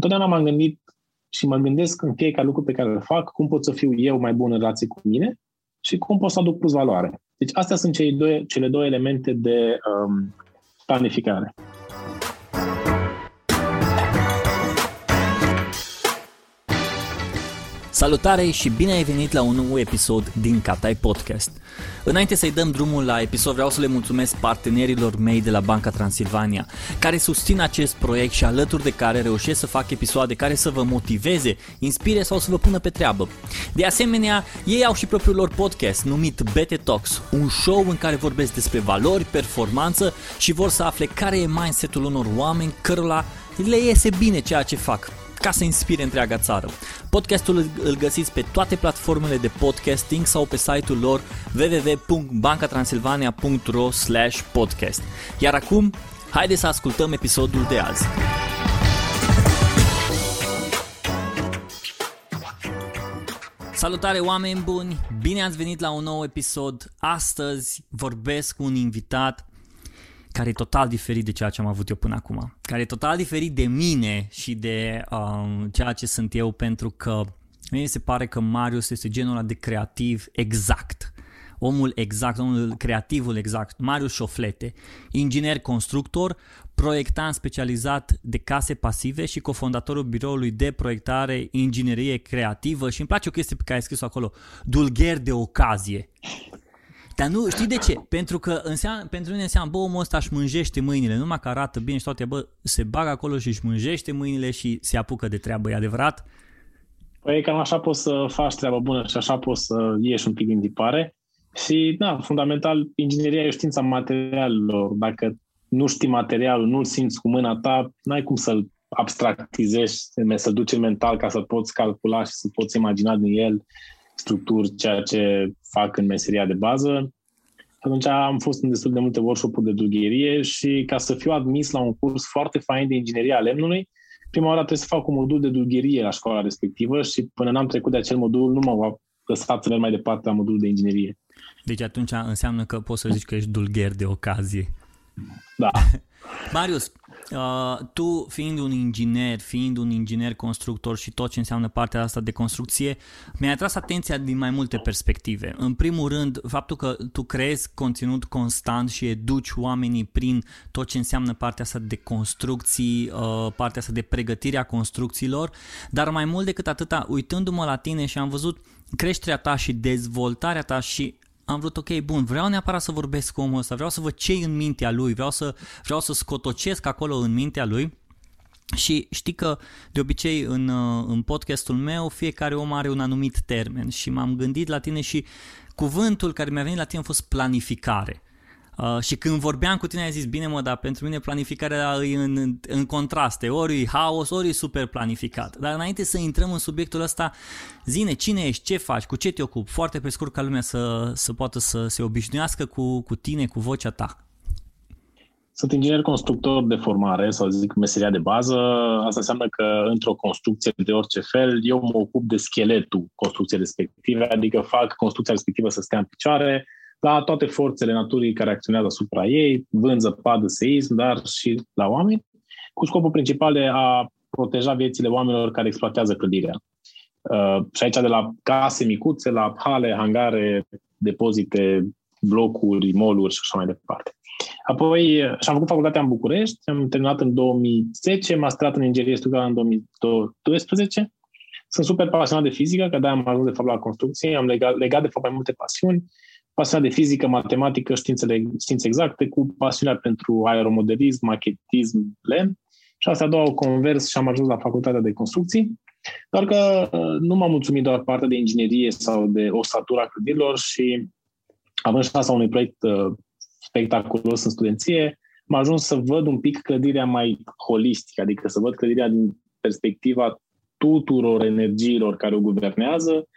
Întotdeauna m-am gândit și mă gândesc în fiecare lucru pe care îl fac, cum pot să fiu eu mai bun în relație cu mine și cum pot să aduc plus valoare. Deci astea sunt cele două, cele două elemente de um, planificare. Salutare și bine ai venit la un nou episod din Catai Podcast. Înainte să-i dăm drumul la episod, vreau să le mulțumesc partenerilor mei de la Banca Transilvania, care susțin acest proiect și alături de care reușesc să fac episoade care să vă motiveze, inspire sau să vă pună pe treabă. De asemenea, ei au și propriul lor podcast numit BT Talks, un show în care vorbesc despre valori, performanță și vor să afle care e mindset-ul unor oameni cărora le iese bine ceea ce fac ca să inspire întreaga țară. Podcastul îl găsiți pe toate platformele de podcasting sau pe site-ul lor www.bancatransilvania.ro podcast. Iar acum, haideți să ascultăm episodul de azi. Salutare oameni buni! Bine ați venit la un nou episod. Astăzi vorbesc cu un invitat care e total diferit de ceea ce am avut eu până acum, care e total diferit de mine și de um, ceea ce sunt eu, pentru că mie se pare că Marius este genul ăla de creativ exact. Omul exact, omul creativul exact, Marius Șoflete, inginer constructor, proiectant specializat de case pasive și cofondatorul biroului de proiectare inginerie creativă și îmi place o chestie pe care ai scris acolo, dulgher de ocazie. Dar nu, știi de ce? Pentru că înseamnă, pentru mine înseamnă, bă, omul ăsta își mânjește mâinile, numai că arată bine și toate, bă, se bagă acolo și își mânjește mâinile și se apucă de treabă, e adevărat? Păi cam așa poți să faci treaba bună și așa poți să ieși un pic din tipare. Și, da, fundamental, ingineria e știința materialelor. Dacă nu știi materialul, nu-l simți cu mâna ta, n-ai cum să-l abstractizezi, să duci mental ca să poți calcula și să poți imagina din el structuri, ceea ce fac în meseria de bază. Atunci am fost în destul de multe workshop-uri de dugherie și ca să fiu admis la un curs foarte fain de ingineria a lemnului, prima oară trebuie să fac un modul de dugherie la școala respectivă și până n-am trecut de acel modul nu m-au lăsat să merg mai departe la modul de inginerie. Deci atunci înseamnă că poți să zici că ești dulgher de ocazie. Da. Marius, Uh, tu fiind un inginer, fiind un inginer constructor și tot ce înseamnă partea asta de construcție, mi-a atras atenția din mai multe perspective. În primul rând, faptul că tu creezi conținut constant și educi oamenii prin tot ce înseamnă partea asta de construcții, uh, partea asta de pregătire a construcțiilor, dar mai mult decât atâta, uitându-mă la tine și am văzut creșterea ta și dezvoltarea ta și am vrut, ok, bun, vreau neapărat să vorbesc cu omul ăsta, vreau să văd ce în mintea lui, vreau să, vreau să scotocesc acolo în mintea lui și știi că de obicei în, uh, în podcastul meu fiecare om are un anumit termen și m-am gândit la tine și cuvântul care mi-a venit la tine a fost planificare. Uh, și când vorbeam cu tine ai zis, bine mă, dar pentru mine planificarea e în, în contraste, ori e haos, ori e super planificat. Dar înainte să intrăm în subiectul ăsta, zine cine ești, ce faci, cu ce te ocupi, foarte pe scurt ca lumea să, să poată să se obișnuiască cu, cu tine, cu vocea ta. Sunt inginer constructor de formare, sau zic meseria de bază. Asta înseamnă că într-o construcție de orice fel, eu mă ocup de scheletul construcției respective, adică fac construcția respectivă să stea în picioare, la toate forțele naturii care acționează asupra ei, vânt, zăpadă, seism, dar și la oameni, cu scopul principal de a proteja viețile oamenilor care exploatează clădirea. Uh, și aici de la case micuțe, la hale, hangare, depozite, blocuri, moluri și așa mai departe. Apoi și-am făcut facultatea în București, am terminat în 2010, m-am strat în inginerie structurală în 2012. Sunt super pasionat de fizică, că de am ajuns de fapt la construcție, am legat, legat de fapt mai multe pasiuni pasiunea de fizică, matematică, științele, științe exacte, cu pasiunea pentru aeromodelism, machetism, lemn. Și astea două au convers și am ajuns la facultatea de construcții. Doar că uh, nu m-am mulțumit doar partea de inginerie sau de osatura clădirilor și având șansa unui proiect uh, spectaculos în studenție, am ajuns să văd un pic clădirea mai holistică, adică să văd clădirea din perspectiva tuturor energiilor care o guvernează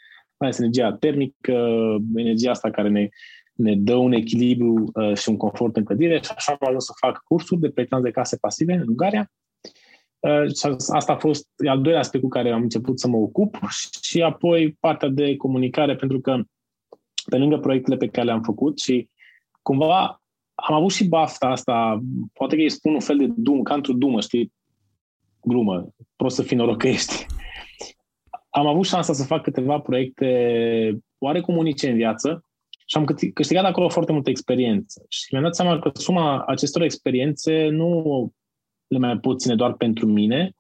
mai ales energia termică, energia asta care ne, ne dă un echilibru uh, și un confort în clădire și așa am ajuns să fac cursuri de proiectanți de case pasive în Ungaria. Uh, și asta a fost al doilea aspect cu care am început să mă ocup și apoi partea de comunicare, pentru că pe lângă proiectele pe care le-am făcut și cumva am avut și bafta asta, poate că îi spun un fel de dum, ca într-o dumă, știi? glumă, prost să fii norocăiești. Am avut șansa să fac câteva proiecte oarecum unice în viață și am câștigat acolo foarte multă experiență. Și mi-am dat seama că suma acestor experiențe nu le mai pot ține doar pentru mine,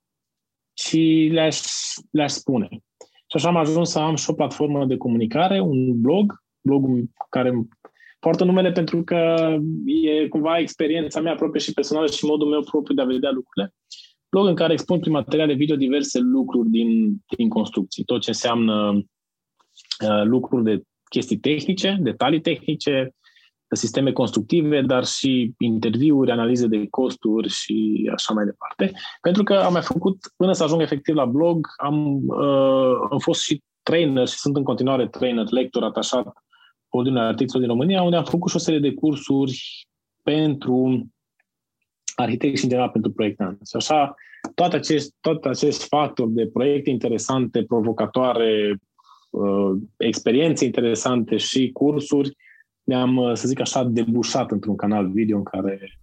ci le-aș, le-aș spune. Și așa am ajuns să am și o platformă de comunicare, un blog, blogul care poartă numele pentru că e cumva experiența mea proprie și personală și modul meu propriu de a vedea lucrurile. Blog în care expun prin materiale video diverse lucruri din, din construcții, tot ce înseamnă uh, lucruri de chestii tehnice, detalii tehnice, sisteme constructive, dar și interviuri, analize de costuri și așa mai departe. Pentru că am mai făcut, până să ajung efectiv la blog, am, uh, am fost și trainer și sunt în continuare trainer, lector atașat Ordinul Arhitecților din România, unde am făcut și o serie de cursuri pentru arhitecți și în general pentru proiectanți. Așa, toate acest, toate acest factor de proiecte interesante, provocatoare, uh, experiențe interesante și cursuri ne-am, uh, să zic așa, debușat într-un canal video în care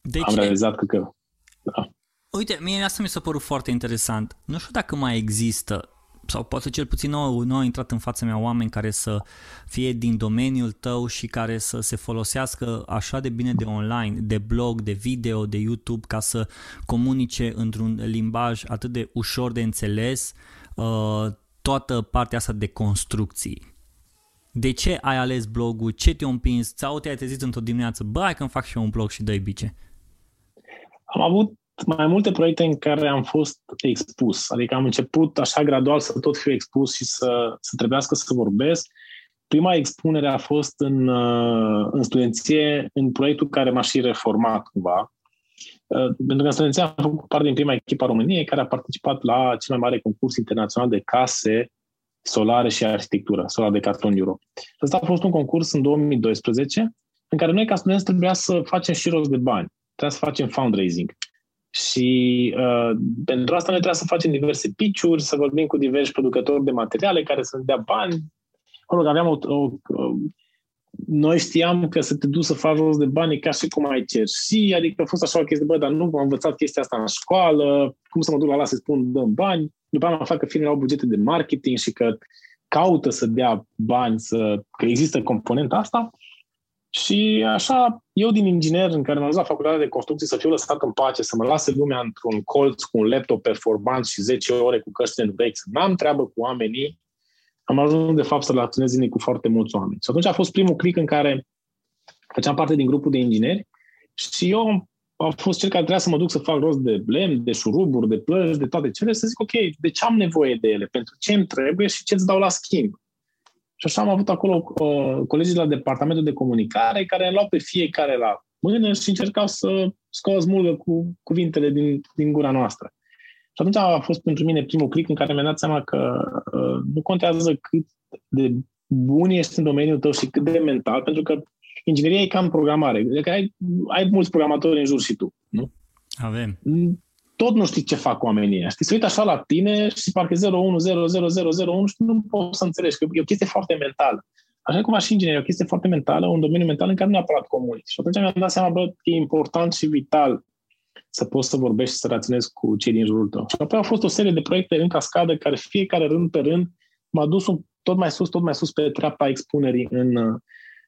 deci, am realizat că... că da. Uite, mie asta mi s-a părut foarte interesant. Nu știu dacă mai există sau poate cel puțin nu, nu au intrat în fața mea oameni care să fie din domeniul tău și care să se folosească așa de bine de online, de blog, de video, de YouTube, ca să comunice într-un limbaj atât de ușor de înțeles uh, toată partea asta de construcții. De ce ai ales blogul? Ce te-a împins? Sau te-ai trezit într-o dimineață? Bă, hai că îmi fac și eu un blog și dă bice. Am avut mai multe proiecte în care am fost expus. Adică am început așa gradual să tot fiu expus și să, să trebuiască să vorbesc. Prima expunere a fost în, uh, în studenție, în proiectul care m-a și reformat cumva. Uh, pentru că în studenție am făcut parte din prima echipă a României care a participat la cel mai mare concurs internațional de case solare și arhitectură, Solar de Carton Euro. Asta a fost un concurs în 2012 în care noi ca studenți trebuia să facem și rost de bani. Trebuia să facem fundraising. Și uh, pentru asta noi trebuie să facem diverse pitch-uri, să vorbim cu diversi producători de materiale care să ne dea bani. Mă rog, aveam o, o, o, noi știam că să te duci să faci rost de bani ca și cum ai cer. Și adică a fost așa o chestie, bă, dar nu am învățat chestia asta în școală, cum să mă duc la la să spun dăm bani. După aceea am aflat că firmele au bugete de marketing și că caută să dea bani, să, că există componenta asta. Și așa, eu din inginer, în care m-am dus la facultatea de construcții, să fiu lăsat în pace, să mă lase lumea într-un colț cu un laptop performant și 10 ore cu căștile în vechi, să n-am treabă cu oamenii, am ajuns, de fapt, să relaționez zilnic cu foarte mulți oameni. Și atunci a fost primul click în care făceam parte din grupul de ingineri și eu am fost cel care trebuia să mă duc să fac rost de lemn, de șuruburi, de plăci, de toate cele, să zic, ok, de ce am nevoie de ele? Pentru ce îmi trebuie și ce îți dau la schimb? Și așa am avut acolo uh, colegii de la departamentul de comunicare care îmi luau pe fiecare la mână și încercau să scoată smulgă cu cuvintele din, din gura noastră. Și atunci a fost pentru mine primul click în care mi-am dat seama că uh, nu contează cât de bun ești în domeniul tău și cât de mental, pentru că ingineria e cam programare. Adică ai, ai mulți programatori în jur și tu, nu? Avem tot nu știi ce fac oamenii ăștia. Știi, se uită așa la tine și parcă 0100001 și nu poți să înțelegi, că e o chestie foarte mentală. Așa cum și inginerie, e o chestie foarte mentală, un domeniu mental în care nu neapărat comunici. Și atunci mi-am dat seama, bă, că e important și vital să poți să vorbești și să raționezi cu cei din jurul tău. Și apoi au fost o serie de proiecte în cascadă care fiecare rând pe rând m-a dus un, tot mai sus, tot mai sus pe treapa expunerii în,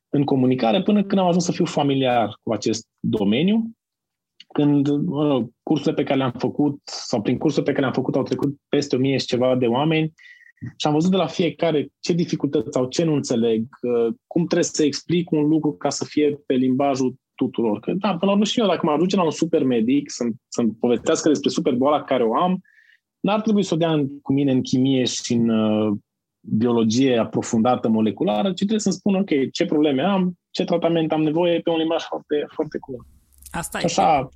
în comunicare, până când am ajuns să fiu familiar cu acest domeniu când uh, cursurile pe care le-am făcut sau prin cursurile pe care le-am făcut au trecut peste o mie și ceva de oameni și am văzut de la fiecare ce dificultăți sau ce nu înțeleg, uh, cum trebuie să explic un lucru ca să fie pe limbajul tuturor. Că, da, până la urmă și eu, dacă mă aduce la un super medic să-mi, să-mi povestească despre super boala care o am, n-ar trebui să o dea cu mine în chimie și în uh, biologie aprofundată moleculară, ci trebuie să-mi spun, ok, ce probleme am, ce tratament am nevoie pe un limbaj foarte, foarte comun. Asta e. Așa,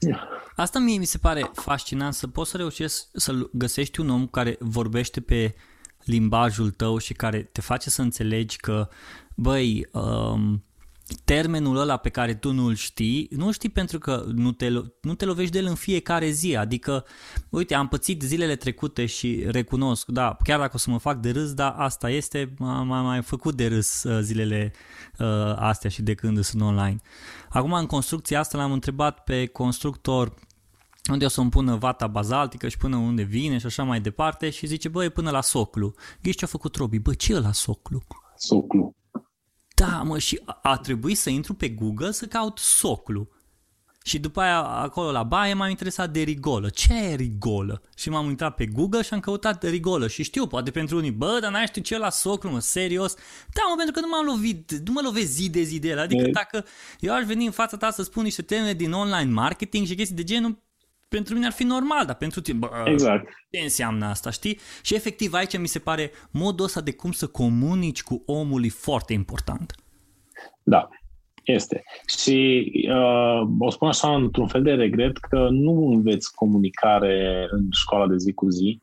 Asta mie mi se pare fascinant să poți să reușești să găsești un om care vorbește pe limbajul tău și care te face să înțelegi că, băi, um, termenul ăla pe care tu nu-l știi, nu știi pentru că nu te, nu te lovești de el în fiecare zi, adică, uite, am pățit zilele trecute și recunosc, da, chiar dacă o să mă fac de râs, da, asta este, m-am mai făcut de râs uh, zilele uh, astea și de când sunt online. Acum, în construcția asta l-am întrebat pe constructor unde o să-mi pună vata bazaltică și până unde vine și așa mai departe și zice, băi, până la soclu. Ghiși ce a făcut Robi? Bă, ce e la soclu? Soclu. Da, mă, și a, a trebuit să intru pe Google să caut soclu. Și după aia, acolo la baie, m-am interesat de rigolă. Ce e rigolă? Și m-am uitat pe Google și am căutat rigolă. Și știu, poate pentru unii, bă, dar n-ai știu ce la socru, mă, serios? Da, mă, pentru că nu m-am lovit, nu mă lovesc zi de zi de el. Adică e... dacă eu aș veni în fața ta să spun niște teme din online marketing și chestii de genul, pentru mine ar fi normal, dar pentru tine, bă, exact. ce înseamnă asta, știi? Și efectiv aici mi se pare modul ăsta de cum să comunici cu omul e foarte important. Da, este. Și uh, o spun așa într-un fel de regret că nu înveți comunicare în școala de zi cu zi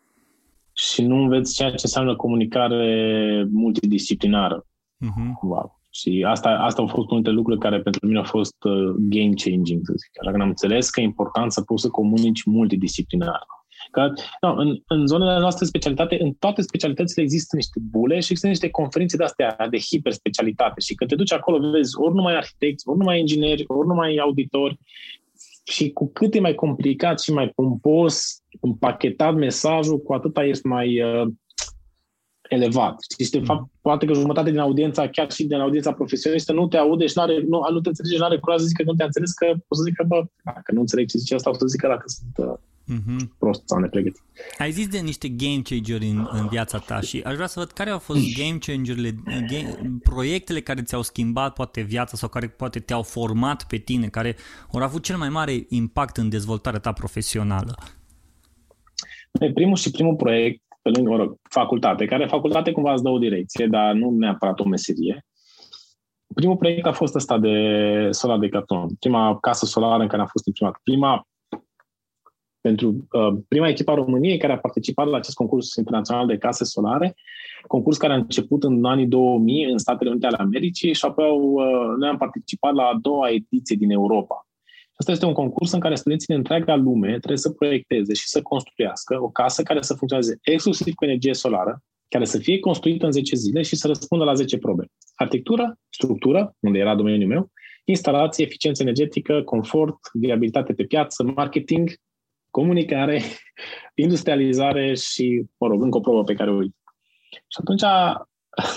și nu înveți ceea ce înseamnă comunicare multidisciplinară. Uh-huh. Wow. Și asta, asta au fost unul dintre lucruri care pentru mine au fost uh, game changing, să zic. Așa că am înțeles că e important să poți să comunici multidisciplinar. Că, no, în, în zonele noastre specialitate, în toate specialitățile există niște bule și există niște conferințe de-astea de hiperspecialitate și când te duci acolo vezi ori numai arhitecți, ori numai ingineri, ori numai auditori și cu cât e mai complicat și mai pompos împachetat mesajul, cu atâta ești mai uh, elevat. Și de fapt, poate că jumătate din audiența, chiar și din audiența profesionistă, nu te aude și n-are, nu, nu te înțelege, nu are curaj să zică că nu te-a înțeles, că o să zică, bă, dacă nu înțeleg ce zice asta, o să zică dacă sunt uh, uh-huh. prost sau nepregătit. Ai zis de niște game changeri în, în viața ta și aș vrea să văd care au fost game changerile, game, proiectele care ți-au schimbat poate viața sau care poate te-au format pe tine, care au avut cel mai mare impact în dezvoltarea ta profesională. Primul și primul proiect pe lângă, mă rog, facultate, care facultate cumva îți dă o direcție, dar nu neapărat o meserie. Primul proiect a fost ăsta de solar de carton. Prima casă solară în care am fost imprimat. Prima pentru uh, prima echipă a României care a participat la acest concurs internațional de case solare, concurs care a început în anii 2000 în Statele Unite ale Americii și apoi au, uh, noi am participat la a doua ediție din Europa. Asta este un concurs în care studenții din întreaga lume trebuie să proiecteze și să construiască o casă care să funcționeze exclusiv cu energie solară, care să fie construită în 10 zile și să răspundă la 10 probe. Arhitectură, structură, unde era domeniul meu, instalație, eficiență energetică, confort, viabilitate pe piață, marketing, comunicare, industrializare și, mă rog, încă o probă pe care o uit. Și atunci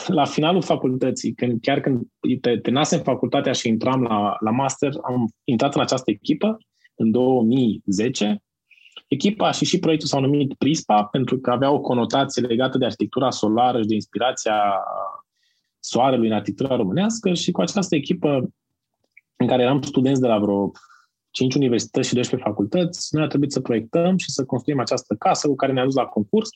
la finalul facultății, când, chiar când te, te în facultatea și intram la, la master, am intrat în această echipă în 2010. Echipa și și proiectul s-au numit PRISPA pentru că avea o conotație legată de arhitectura solară și de inspirația soarelui în arhitectura românească și cu această echipă în care eram studenți de la vreo 5 universități și 12 facultăți, noi a trebuit să proiectăm și să construim această casă cu care ne-a dus la concurs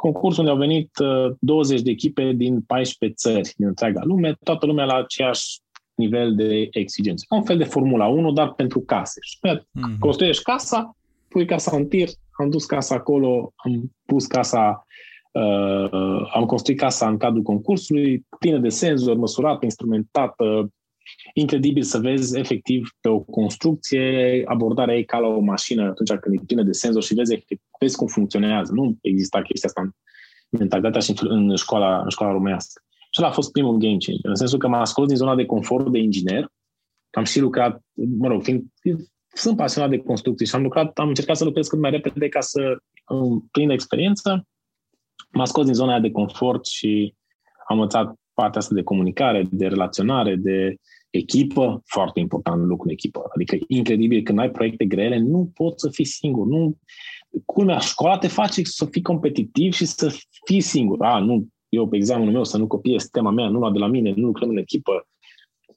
concurs unde au venit 20 uh, de echipe din 14 țări din întreaga lume, toată lumea la aceeași nivel de exigență. Un fel de Formula 1, dar pentru case. Și mm-hmm. construiești casa, pui casa în tir, am dus casa acolo, am pus casa, uh, am construit casa în cadrul concursului, plină de senzori, măsurată, instrumentată, incredibil să vezi efectiv pe o construcție abordarea ei ca la o mașină atunci când e plină de senzori și vezi, vezi cum funcționează. Nu exista chestia asta în mentalitatea și în școala, în școala românească. Și ăla a fost primul game changer, în sensul că m-a scos din zona de confort de inginer, am și lucrat, mă rog, fiind, sunt pasionat de construcții și am lucrat, am încercat să lucrez cât mai repede ca să prind experiență. M-a scos din zona de confort și am învățat partea asta de comunicare, de relaționare, de echipă, foarte important lucru în echipă. Adică incredibil, când ai proiecte grele, nu poți să fii singur. Nu, culmea, școala te face să fii competitiv și să fii singur. A, nu, eu pe examenul meu să nu copiez tema mea, nu lua de la mine, nu lucrăm în echipă.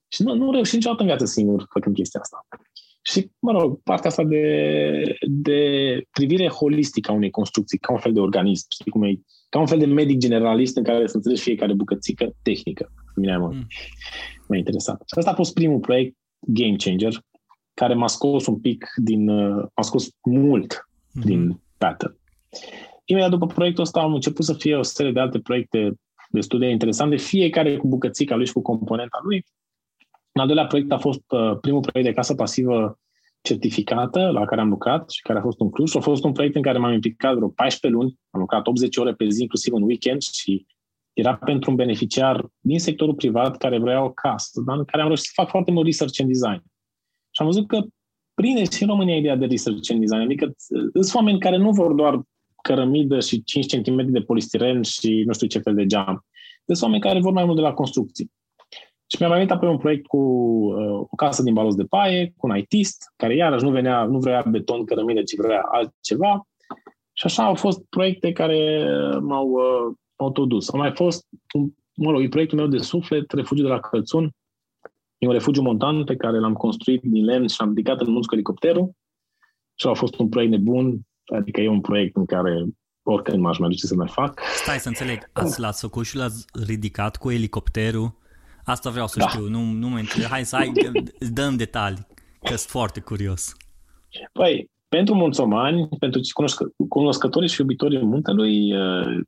Și nu, nu reușim niciodată în viață singur făcând chestia asta. Și, mă rog, partea asta de, de privire holistică a unei construcții, ca un fel de organism, știi cum e, ca un fel de medic generalist în care să înțelegi fiecare bucățică tehnică. Mine mă, mm. m-a interesat. Și asta a fost primul proiect game changer, care m-a scos un pic din, uh, m-a scos mult mm-hmm. din pattern. Imediat după proiectul ăsta am început să fie o serie de alte proiecte destul de interesante, fiecare cu bucățica lui și cu componenta lui. În al doilea proiect a fost uh, primul proiect de casă pasivă certificată la care am lucrat și care a fost un Cluj. A fost un proiect în care m-am implicat vreo 14 luni, am lucrat 80 ore pe zi, inclusiv în weekend și era pentru un beneficiar din sectorul privat care vrea o casă, dar în care am reușit să fac foarte mult research and design. Și am văzut că prinde și în România ideea de research and design. Adică sunt oameni care nu vor doar cărămidă și 5 cm de polistiren și nu știu ce fel de geam. Sunt oameni care vor mai mult de la construcții. Și mi-am venit apoi un proiect cu uh, o casă din balos de paie, cu un ITist, care iarăși nu, venea, nu vrea beton, cărămidă, ci vrea altceva. Și așa au fost proiecte care m-au, uh, m-au tot dus. A mai fost, mă rog, e proiectul meu de suflet, refugiu de la Călțun. E un refugiu montan pe care l-am construit din lemn și am ridicat în munți cu elicopterul. Și a fost un proiect nebun, adică e un proiect în care oricând m-aș mai duce să mai fac. Stai să înțeleg, ați l-ați făcut și l-ați ridicat cu elicopterul? Asta vreau să da. știu, nu, nu mă întreb. Hai să ai, dăm detalii, că sunt foarte curios. Păi, pentru mulțomani, pentru cunoscătorii și iubitorii muntelui, uh,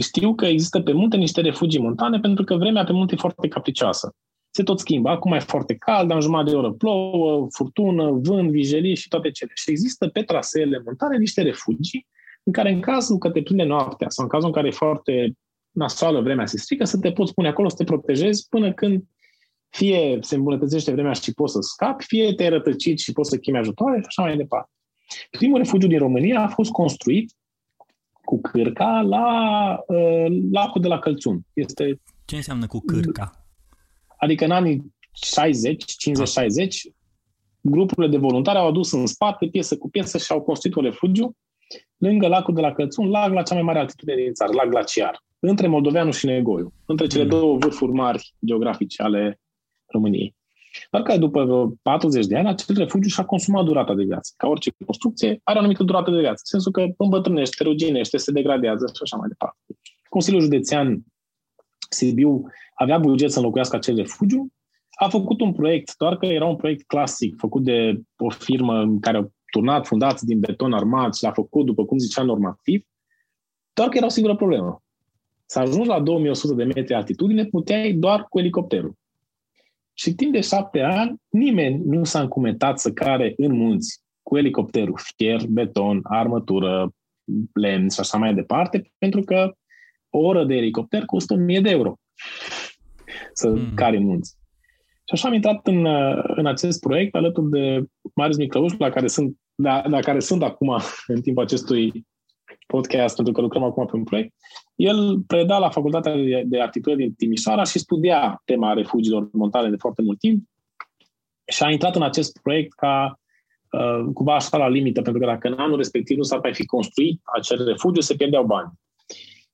știu că există pe munte niște refugii montane pentru că vremea pe munte e foarte capricioasă. Se tot schimbă. Acum e foarte cald, am jumătate de oră plouă, furtună, vânt, vijelii și toate cele. Și există pe traseele montane niște refugii în care în cazul că te prinde noaptea sau în cazul în care e foarte nasoală, vremea se strică, să te poți pune acolo, să te protejezi până când fie se îmbunătățește vremea și poți să scapi, fie te-ai rătăcit și poți să chemi ajutoare și așa mai departe. Primul refugiu din România a fost construit cu cârca la uh, lacul de la Călțun. Este, Ce înseamnă cu cârca? Adică în anii 60, 50-60, grupurile de voluntari au adus în spate piesă cu piesă și au construit un refugiu lângă lacul de la Călțun, lac la cea mai mare altitudine din țară, lac glaciar între Moldoveanu și Negoiu, între cele mm. două vârfuri mari geografice ale României. Dar că după 40 de ani, acel refugiu și-a consumat durata de viață. Ca orice construcție, are o anumită durată de viață. În sensul că îmbătrânește, ruginește, se degradează și așa mai departe. Consiliul Județean Sibiu avea buget să înlocuiască acel refugiu, a făcut un proiect, doar că era un proiect clasic, făcut de o firmă care a turnat fundați din beton armat și l-a făcut, după cum zicea, normativ, doar că era o singură problemă. Să ajungi la 2100 de metri altitudine, puteai doar cu elicopterul. Și timp de șapte ani, nimeni nu s-a încumetat să care în munți cu elicopterul fier, beton, armătură, lemn și așa mai departe, pentru că o oră de elicopter costă 1000 de euro să mm. care în munți. Și așa am intrat în, în acest proiect alături de Marius Miclăuș, la care sunt, la, la care sunt acum în timpul acestui podcast, pentru că lucrăm acum pe un proiect, el preda la Facultatea de Arhitectură din Timișoara și studia tema refugiilor montane de foarte mult timp și a intrat în acest proiect ca uh, cumva așa la limită, pentru că dacă în anul respectiv nu s-ar mai fi construit acel refugiu, se pierdeau bani.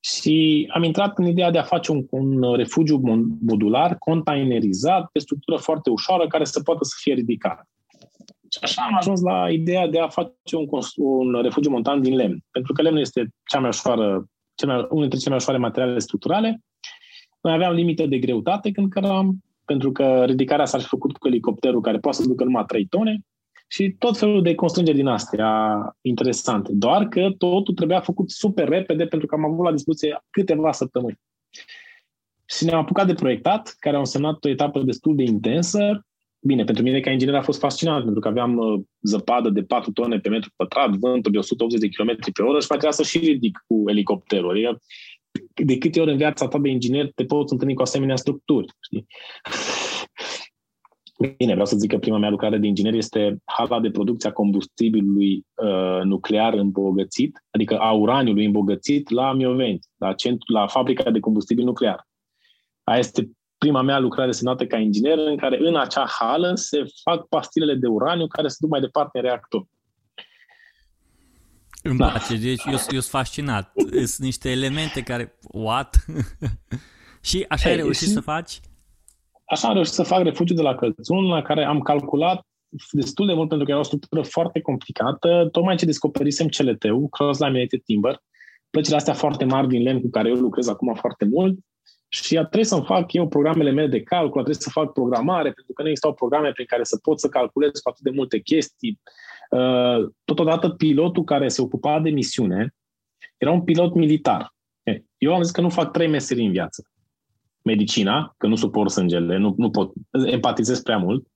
Și am intrat în ideea de a face un, un refugiu modular, containerizat, pe structură foarte ușoară, care să poată să fie ridicat. Și așa am ajuns la ideea de a face un, un refugiu montan din lemn, pentru că lemnul este cea mai ușoară, cea mai, unul dintre cele mai ușoare materiale structurale. Noi aveam limite de greutate când căram, pentru că ridicarea s-ar fi făcut cu elicopterul care poate să ducă numai 3 tone și tot felul de constrângeri din astea interesante. Doar că totul trebuia făcut super repede pentru că am avut la dispoziție câteva săptămâni. Și ne-am apucat de proiectat, care a însemnat o etapă destul de intensă, Bine, pentru mine ca inginer a fost fascinant, pentru că aveam uh, zăpadă de 4 tone pe metru pătrat, vântul de 180 de km pe oră și mai trebuia să și ridic cu elicopterul. Adică, de câte ori în viața ta de inginer te poți întâlni cu asemenea structuri. Știi? Bine, vreau să zic că prima mea lucrare de inginer este hala de producție a combustibilului uh, nuclear îmbogățit, adică a uraniului îmbogățit la Mioveni, la, centru, la fabrica de combustibil nuclear. Aia este prima mea lucrare semnată ca inginer, în care în acea hală se fac pastilele de uraniu care se duc mai departe în reactor. Îmi da. place, deci eu, eu sunt fascinat. Sunt niște elemente care, what? și așa hey, ai reușit și, să faci? Așa am reușit să fac refugiu de la Călțun, la care am calculat destul de mult pentru că era o structură foarte complicată, tocmai ce descoperisem CLT-ul, Cross Laminated Timber, plăcile astea foarte mari din lemn cu care eu lucrez acum foarte mult, și a trebuit să-mi fac eu programele mele de calcul, a trebuit să fac programare, pentru că nu existau programe prin care să pot să calculez cu atât de multe chestii. Uh, totodată, pilotul care se ocupa de misiune era un pilot militar. Eu am zis că nu fac trei meserii în viață. Medicina, că nu suport sângele, nu, nu pot, empatizez prea mult.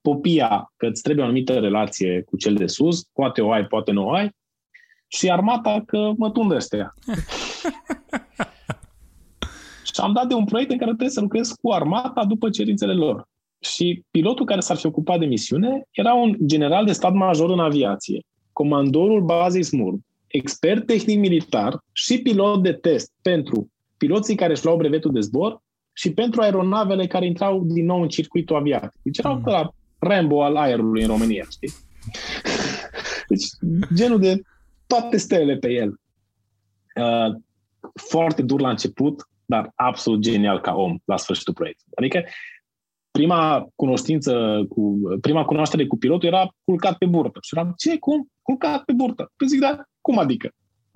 Popia, că îți trebuie o anumită relație cu cel de sus, poate o ai, poate nu o ai. Și armata, că mă tundă astea. Și am dat de un proiect în care trebuie să lucrez cu armata după cerințele lor. Și pilotul care s-ar fi ocupat de misiune era un general de stat major în aviație, comandorul bazei SMUR, expert tehnic militar și pilot de test pentru piloții care își luau brevetul de zbor și pentru aeronavele care intrau din nou în circuitul aviatic. Deci erau mm. la Rambo al aerului în România, știi? Deci genul de toate stelele pe el. Uh, foarte dur la început, dar absolut genial ca om la sfârșitul proiectului. Adică prima cunoștință cu, prima cunoaștere cu pilotul era culcat pe burtă. Și eram, ce, cum? Culcat pe burtă. Păi zic, da, cum adică?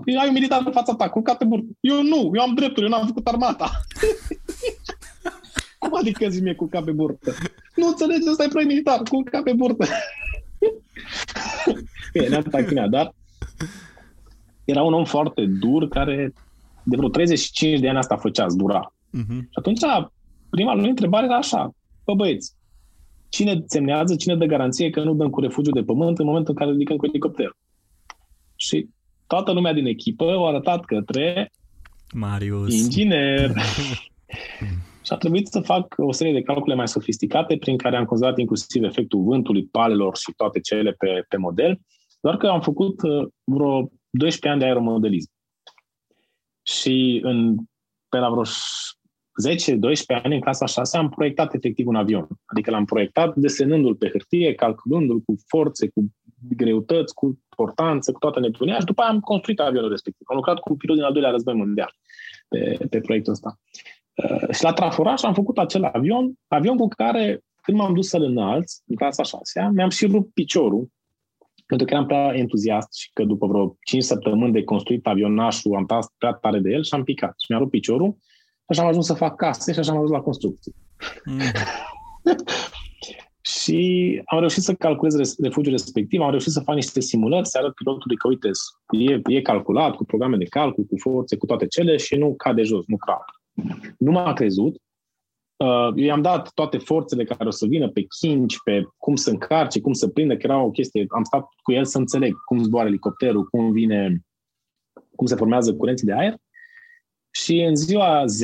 Păi ai un militar în fața ta, culcat pe burtă. Eu nu, eu am drepturi, eu n-am făcut armata. cum adică zi mie culcat pe burtă? Nu înțelegi, ăsta e proiect militar, culcat pe burtă. Bine, ne-am tachinat, dar era un om foarte dur care de vreo 35 de ani asta făcea, zdura. Uh-huh. Și atunci prima lui întrebare era așa, bă băieți, cine semnează, cine dă garanție că nu dăm cu refugiu de pământ în momentul în care ridicăm cu elicopter? Și toată lumea din echipă au arătat către Marius. inginer. și a trebuit să fac o serie de calcule mai sofisticate prin care am considerat inclusiv efectul vântului, palelor și toate cele pe, pe model, doar că am făcut uh, vreo 12 ani de aeromodelism. Și în, pe la vreo 10-12 ani, în clasa 6, am proiectat efectiv un avion. Adică l-am proiectat desenându-l pe hârtie, calculându-l cu forțe, cu greutăți, cu portanță, cu toată nebunia și după aia am construit avionul respectiv. Am lucrat cu pilot din al doilea război mondial pe, pe proiectul ăsta. Uh, și la Traforaș am făcut acel avion, avion cu care, când m-am dus să-l înalț, în clasa 6 mi-am și rupt piciorul, pentru că eram prea entuziast și că după vreo 5 săptămâni de construit avionașul am tras prea tare de el și am picat. Și mi-a rupt piciorul și așa am ajuns să fac case și așa am ajuns la construcții. Mm. și am reușit să calculez refugiul respectiv, am reușit să fac niște simulări, să arăt pilotului că, uite, e, e calculat cu programe de calcul, cu forțe, cu toate cele și nu cade jos, nu crapă. Nu m-a crezut. Uh, eu i-am dat toate forțele care o să vină pe chinci, pe cum să încarce, cum să prindă, că era o chestie. Am stat cu el să înțeleg cum zboară elicopterul, cum vine, cum se formează curenții de aer. Și în ziua Z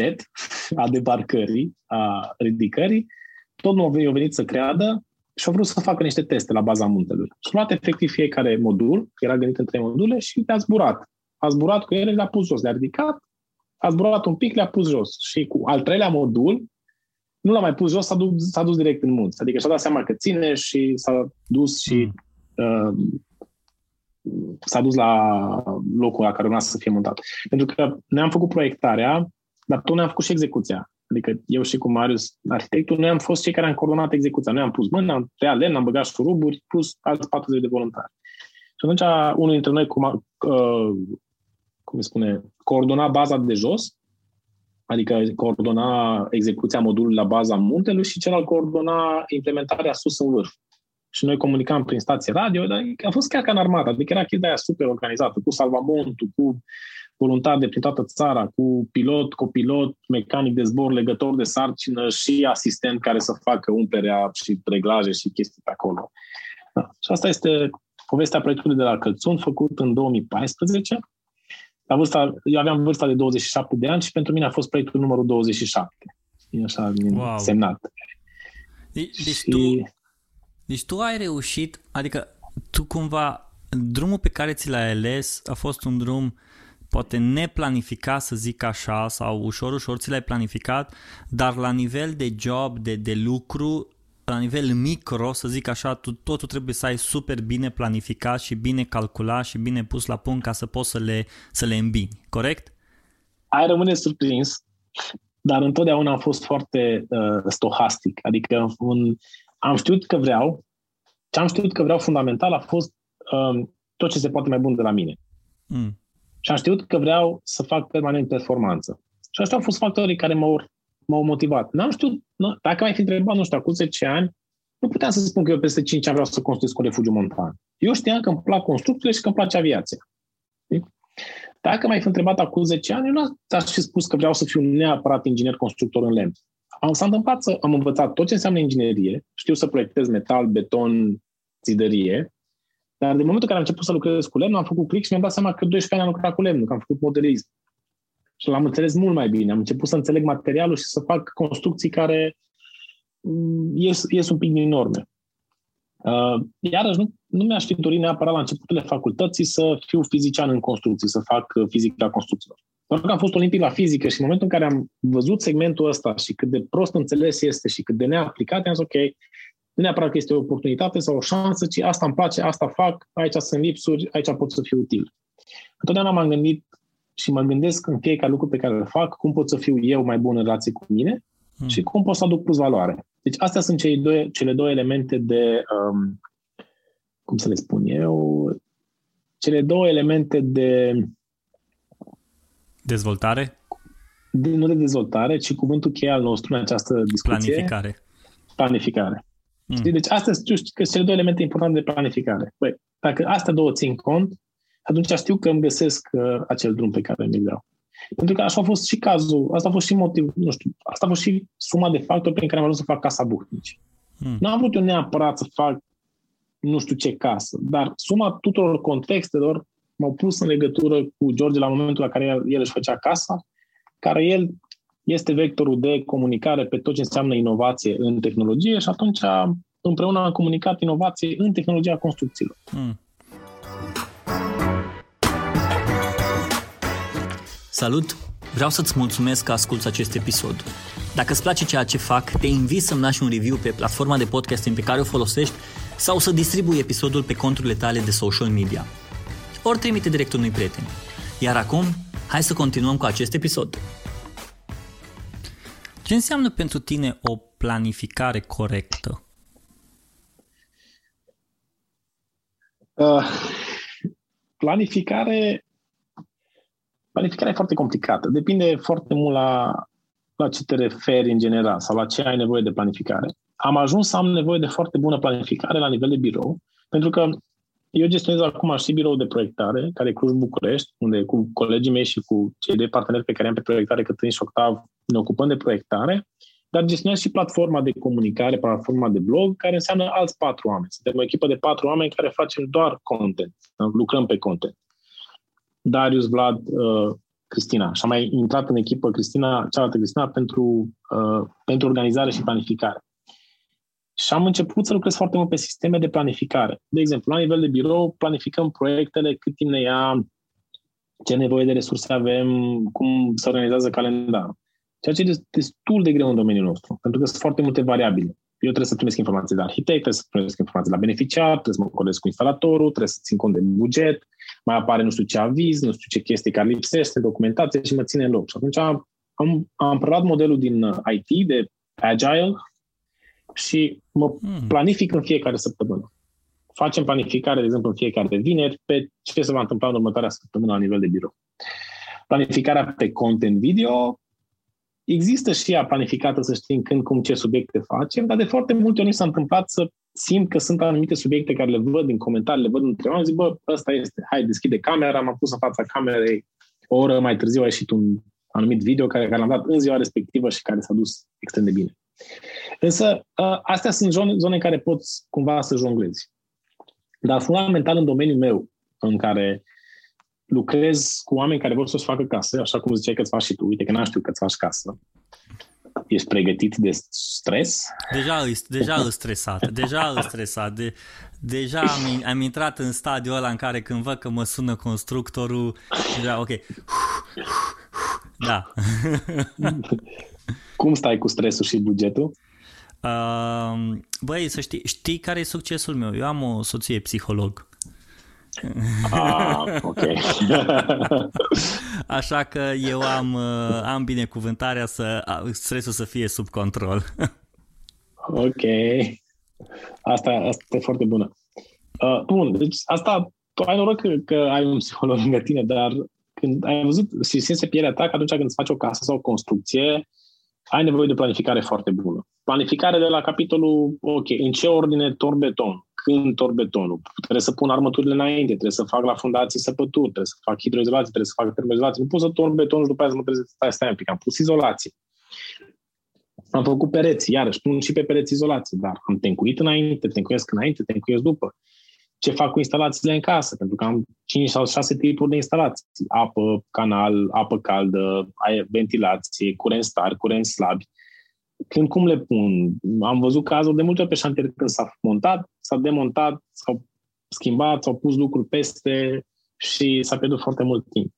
a debarcării, a ridicării, tot nu au venit să creadă și au vrut să facă niște teste la baza muntelui. Și au luat efectiv fiecare modul, era gândit în trei module, și le-a zburat. A zburat cu ele, le-a pus jos, le-a ridicat, a zburat un pic, le-a pus jos. Și cu al treilea modul, nu l-a mai pus jos, s-a dus, s-a dus direct în munți. Adică și-a dat seama că ține și s-a dus și mm. uh, s-a dus la locul la care urma să fie montat. Pentru că ne-am făcut proiectarea, dar tot ne-am făcut și execuția. Adică eu și cu Marius, arhitectul, noi am fost cei care am coordonat execuția. Noi am pus mâna, am tăiat lemn, am băgat șuruburi, plus alți 40 de voluntari. Și atunci unul dintre noi, cum, uh, cum spune, coordona baza de jos, adică coordona execuția modulului la baza muntelui și celălalt coordona implementarea sus în vârf. Și noi comunicam prin stație radio, dar a fost chiar ca în armată, adică era chestia aia super organizată, cu salvamontul, cu voluntari de prin toată țara, cu pilot, copilot, mecanic de zbor, legător de sarcină și asistent care să facă umplerea și reglaje și chestii pe acolo. Da. Și asta este povestea proiectului de la Călțun, făcut în 2014. La vârsta, eu aveam vârsta de 27 de ani și pentru mine a fost proiectul numărul 27. E așa wow. semnat. Deci, și... tu, deci tu ai reușit, adică tu cumva, drumul pe care ți l-ai ales a fost un drum poate neplanificat, să zic așa, sau ușor, ușor ți l-ai planificat, dar la nivel de job, de, de lucru, la nivel micro, să zic așa, tu, totul trebuie să ai super bine planificat și bine calculat și bine pus la punct ca să poți să le, să le îmbini, corect? Ai rămâne surprins, dar întotdeauna am fost foarte uh, stohastic, adică un, am știut că vreau, ce am știut că vreau fundamental a fost uh, tot ce se poate mai bun de la mine. Mm. Și am știut că vreau să fac permanent performanță. Și astea au fost factorii care m-au, m-au motivat. N-am știut, nu, dacă mai fi întrebat, nu știu, acum 10 ani, nu puteam să spun că eu peste 5 ani vreau să construiesc un refugiu montan. Eu știam că îmi plac construcțiile și că îmi place aviația. Dacă mai fi întrebat acum 10 ani, eu nu aș fi spus că vreau să fiu neapărat inginer constructor în lemn. Am, s-a întâmplat să am învățat tot ce înseamnă inginerie, știu să proiectez metal, beton, țidărie, dar din momentul în care am început să lucrez cu lemn, am făcut click și mi-am dat seama că 12 ani am lucrat cu lemn, că am făcut modelism. Și l-am înțeles mult mai bine. Am început să înțeleg materialul și să fac construcții care, mm, ies, ies un pic din norme. Uh, iarăși, nu, nu mi-aș fi dorit neapărat la începuturile facultății să fiu fizician în construcții, să fac uh, fizica construcțiilor. Doar că am fost olimpic la fizică și în momentul în care am văzut segmentul ăsta și cât de prost înțeles este și cât de neaplicat, am zis, ok, nu neapărat că este o oportunitate sau o șansă, ci asta îmi place, asta fac, aici sunt lipsuri, aici pot să fiu util. Întotdeauna m-am gândit și mă gândesc în fiecare lucru pe care îl fac, cum pot să fiu eu mai bun în relație cu mine hmm. și cum pot să aduc plus valoare. Deci astea sunt cele două, cele două elemente de, um, cum să le spun eu, cele două elemente de... Dezvoltare? De, nu de dezvoltare, ci cuvântul cheie al nostru în această discuție. Planificare. Planificare. Mm. Deci astea sunt cele două elemente importante de planificare. Băi, dacă astea două țin cont, atunci știu că îmi găsesc uh, acel drum pe care mi-l vreau. Pentru că așa a fost și cazul, asta a fost și motiv, nu știu, asta a fost și suma de factori prin care am ajuns să fac casa Buhnici. Hmm. Nu am vrut eu neapărat să fac nu știu ce casă, dar suma tuturor contextelor m-au pus în legătură cu George la momentul la care el, el își făcea casa, care el este vectorul de comunicare pe tot ce înseamnă inovație în tehnologie și atunci împreună am comunicat inovație în tehnologia construcțiilor. Hmm. Salut! Vreau să-ți mulțumesc că asculți acest episod. Dacă îți place ceea ce fac, te invit să-mi lași un review pe platforma de podcasting pe care o folosești sau să distribui episodul pe conturile tale de social media. Ori trimite direct unui prieten. Iar acum, hai să continuăm cu acest episod. Ce înseamnă pentru tine o planificare corectă? Uh, planificare Planificarea e foarte complicată. Depinde foarte mult la, la ce te referi în general sau la ce ai nevoie de planificare. Am ajuns să am nevoie de foarte bună planificare la nivel de birou, pentru că eu gestionez acum și birou de proiectare, care e Cluj-București, unde cu colegii mei și cu cei de parteneri pe care am pe proiectare, Cătălin și Octav, ne ocupăm de proiectare, dar gestionez și platforma de comunicare, platforma de blog, care înseamnă alți patru oameni. Suntem o echipă de patru oameni care facem doar content, lucrăm pe content. Darius, Vlad, uh, Cristina. Și am mai intrat în echipă Cristina, cealaltă Cristina, pentru, uh, pentru organizare și planificare. Și am început să lucrez foarte mult pe sisteme de planificare. De exemplu, la nivel de birou, planificăm proiectele, cât timp ne ia, ce nevoie de resurse avem, cum se organizează calendarul. Ceea ce e destul de greu în domeniul nostru, pentru că sunt foarte multe variabile. Eu trebuie să primesc informații de arhitect, trebuie să primesc informații la beneficiar, trebuie să mă colesc cu instalatorul, trebuie să țin cont de buget, mai apare nu știu ce aviz, nu știu ce chestii care lipsește, documentație și mă ține în loc. Și atunci am, am, am preluat modelul din uh, IT de Agile și mă hmm. planific în fiecare săptămână. Facem planificare, de exemplu, în fiecare vineri pe ce se va întâmpla în următoarea săptămână la nivel de birou. Planificarea pe content video există și ea planificată să știm când, cum, ce subiecte facem, dar de foarte multe ori s-a întâmplat să simt că sunt anumite subiecte care le văd în comentarii, le văd între oameni, zic, bă, ăsta este, hai, deschide camera, m-am pus în fața camerei, o oră mai târziu a ieșit un anumit video care, care l-am dat în ziua respectivă și care s-a dus extrem de bine. Însă, ă, astea sunt zone, zone în care poți cumva să jonglezi. Dar fundamental în domeniul meu, în care lucrez cu oameni care vor să-și facă casă, așa cum ziceai că îți faci și tu, uite că n-am știut că îți faci casă, ești pregătit de stres? Deja îi, deja îi stresat, deja îi stresat. De, deja am, am intrat în stadiul ăla în care când văd că mă sună constructorul, deja, ok, da. Cum stai cu stresul și bugetul? Uh, băi, să știi, știi care e succesul meu? Eu am o soție psiholog. Ah, ok. Așa că eu am, uh, am binecuvântarea să stresul să fie sub control. ok. Asta, asta e foarte bună. Uh, bun, deci asta, tu ai noroc că, că ai un psiholog lângă tine, dar când ai văzut și simți pielea ta că atunci când îți faci o casă sau o construcție, ai nevoie de planificare foarte bună. Planificare de la capitolul, ok, în ce ordine tor beton, când tor betonul, trebuie să pun armăturile înainte, trebuie să fac la fundații săpături, trebuie să fac hidroizolație, trebuie să fac termoizolație. Nu pot să tor betonul și după aceea să mă trebuie să stai, stai un pic. Am pus izolație. Am făcut pereți, iarăși pun și pe pereți izolație, dar am tencuit înainte, tencuiesc înainte, tencuiesc după. Ce fac cu instalațiile în casă? Pentru că am 5 sau 6 tipuri de instalații. Apă, canal, apă caldă, ventilație, curent star, curent slabi când cum le pun? Am văzut cazuri de multe ori pe șantier când s-a montat, s-a demontat, s-au schimbat, s-au pus lucruri peste și s-a pierdut foarte mult timp.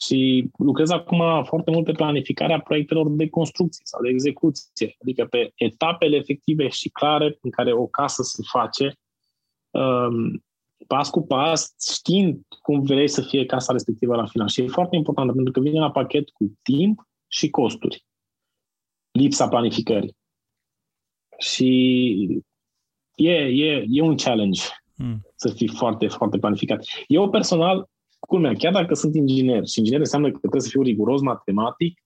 Și lucrez acum foarte mult pe planificarea proiectelor de construcție sau de execuție, adică pe etapele efective și clare în care o casă se face, um, pas cu pas, știind cum vrei să fie casa respectivă la final. Și e foarte important pentru că vine la pachet cu timp și costuri. Lipsa planificării. Și e, e, e un challenge mm. să fii foarte, foarte planificat. Eu personal, culmea, chiar dacă sunt inginer și inginer înseamnă că trebuie să fiu riguros matematic,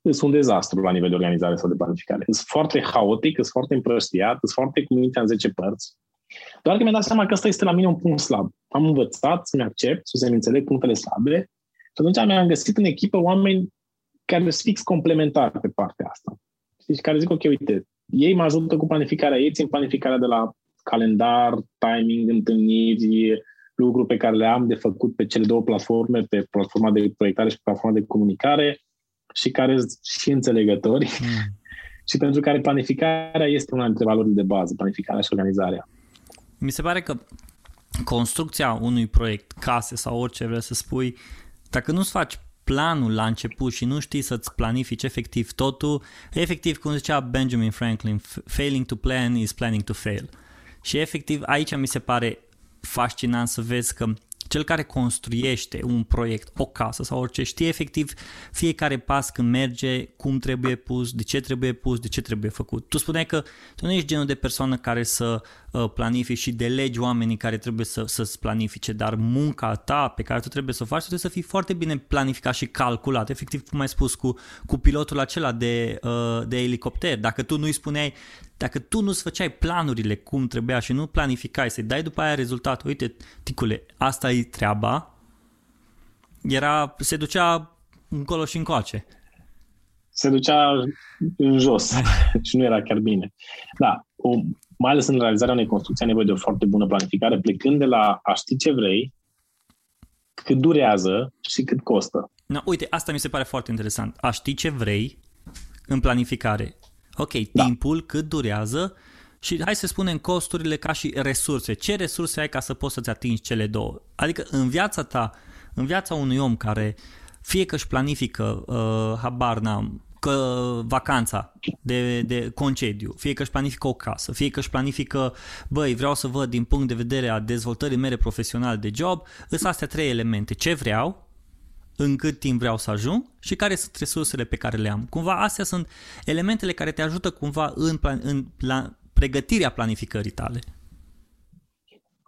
sunt un dezastru la nivel de organizare sau de planificare. Sunt foarte haotic, sunt foarte împrăștiat, sunt foarte cu mintea în 10 părți. Doar că mi-am dat seama că ăsta este la mine un punct slab. Am învățat să-mi accept, să-mi înțeleg punctele slabe și atunci mi-am găsit în echipă oameni care sunt fix complementari pe partea asta. Știți, care zic, ok, uite, ei mă ajută cu planificarea, ei țin planificarea de la calendar, timing, întâlniri, lucruri pe care le am de făcut pe cele două platforme, pe platforma de proiectare și pe platforma de comunicare și care sunt și înțelegători mm. și pentru care planificarea este una dintre valorile de bază, planificarea și organizarea. Mi se pare că construcția unui proiect, case sau orice vrei să spui, dacă nu-ți faci planul la început și nu știi să-ți planifici efectiv totul, efectiv, cum zicea Benjamin Franklin, failing to plan is planning to fail. Și efectiv aici mi se pare fascinant să vezi că cel care construiește un proiect, o casă sau orice, știe efectiv fiecare pas când merge, cum trebuie pus, de ce trebuie pus, de ce trebuie făcut. Tu spuneai că tu nu ești genul de persoană care să uh, planifici și delegi oamenii care trebuie să, să-ți planifice, dar munca ta pe care tu trebuie să o faci trebuie să fii foarte bine planificat și calculat. Efectiv, cum ai spus, cu, cu pilotul acela de, uh, de elicopter. Dacă tu nu-i spuneai dacă tu nu-ți făceai planurile cum trebuia și nu planificai să dai după aia rezultatul, uite, ticule, asta e treaba, era, se ducea încolo și încoace. Se ducea în jos și nu era chiar bine. Da, o, mai ales în realizarea unei construcții ai nevoie de o foarte bună planificare, plecând de la a ști ce vrei, cât durează și cât costă. Na, uite, asta mi se pare foarte interesant. A ști ce vrei în planificare Ok, da. timpul, cât durează și hai să spunem costurile ca și resurse. Ce resurse ai ca să poți să-ți atingi cele două? Adică în viața ta, în viața unui om care fie că își planifică, uh, habar n-am, că vacanța de, de concediu, fie că își planifică o casă, fie că își planifică, băi, vreau să văd din punct de vedere a dezvoltării mele profesionale de job, sunt astea trei elemente. Ce vreau, în cât timp vreau să ajung și care sunt resursele pe care le am. Cumva astea sunt elementele care te ajută cumva în, plan, în plan, pregătirea planificării tale.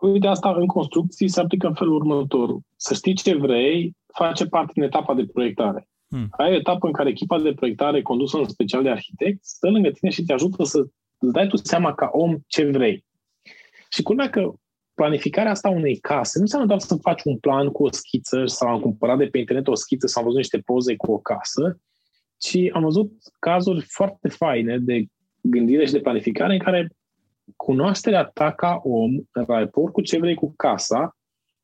Uite, asta în construcții se aplică în felul următor. Să știi ce vrei, face parte din etapa de proiectare. Hmm. Ai o etapă în care echipa de proiectare condusă în special de arhitect stă lângă tine și te ajută să îți dai tu seama ca om ce vrei. Și culmea că planificarea asta unei case nu înseamnă doar să faci un plan cu o schiță sau am cumpărat de pe internet o schiță sau am văzut niște poze cu o casă, ci am văzut cazuri foarte faine de gândire și de planificare în care cunoașterea ta ca om în raport cu ce vrei cu casa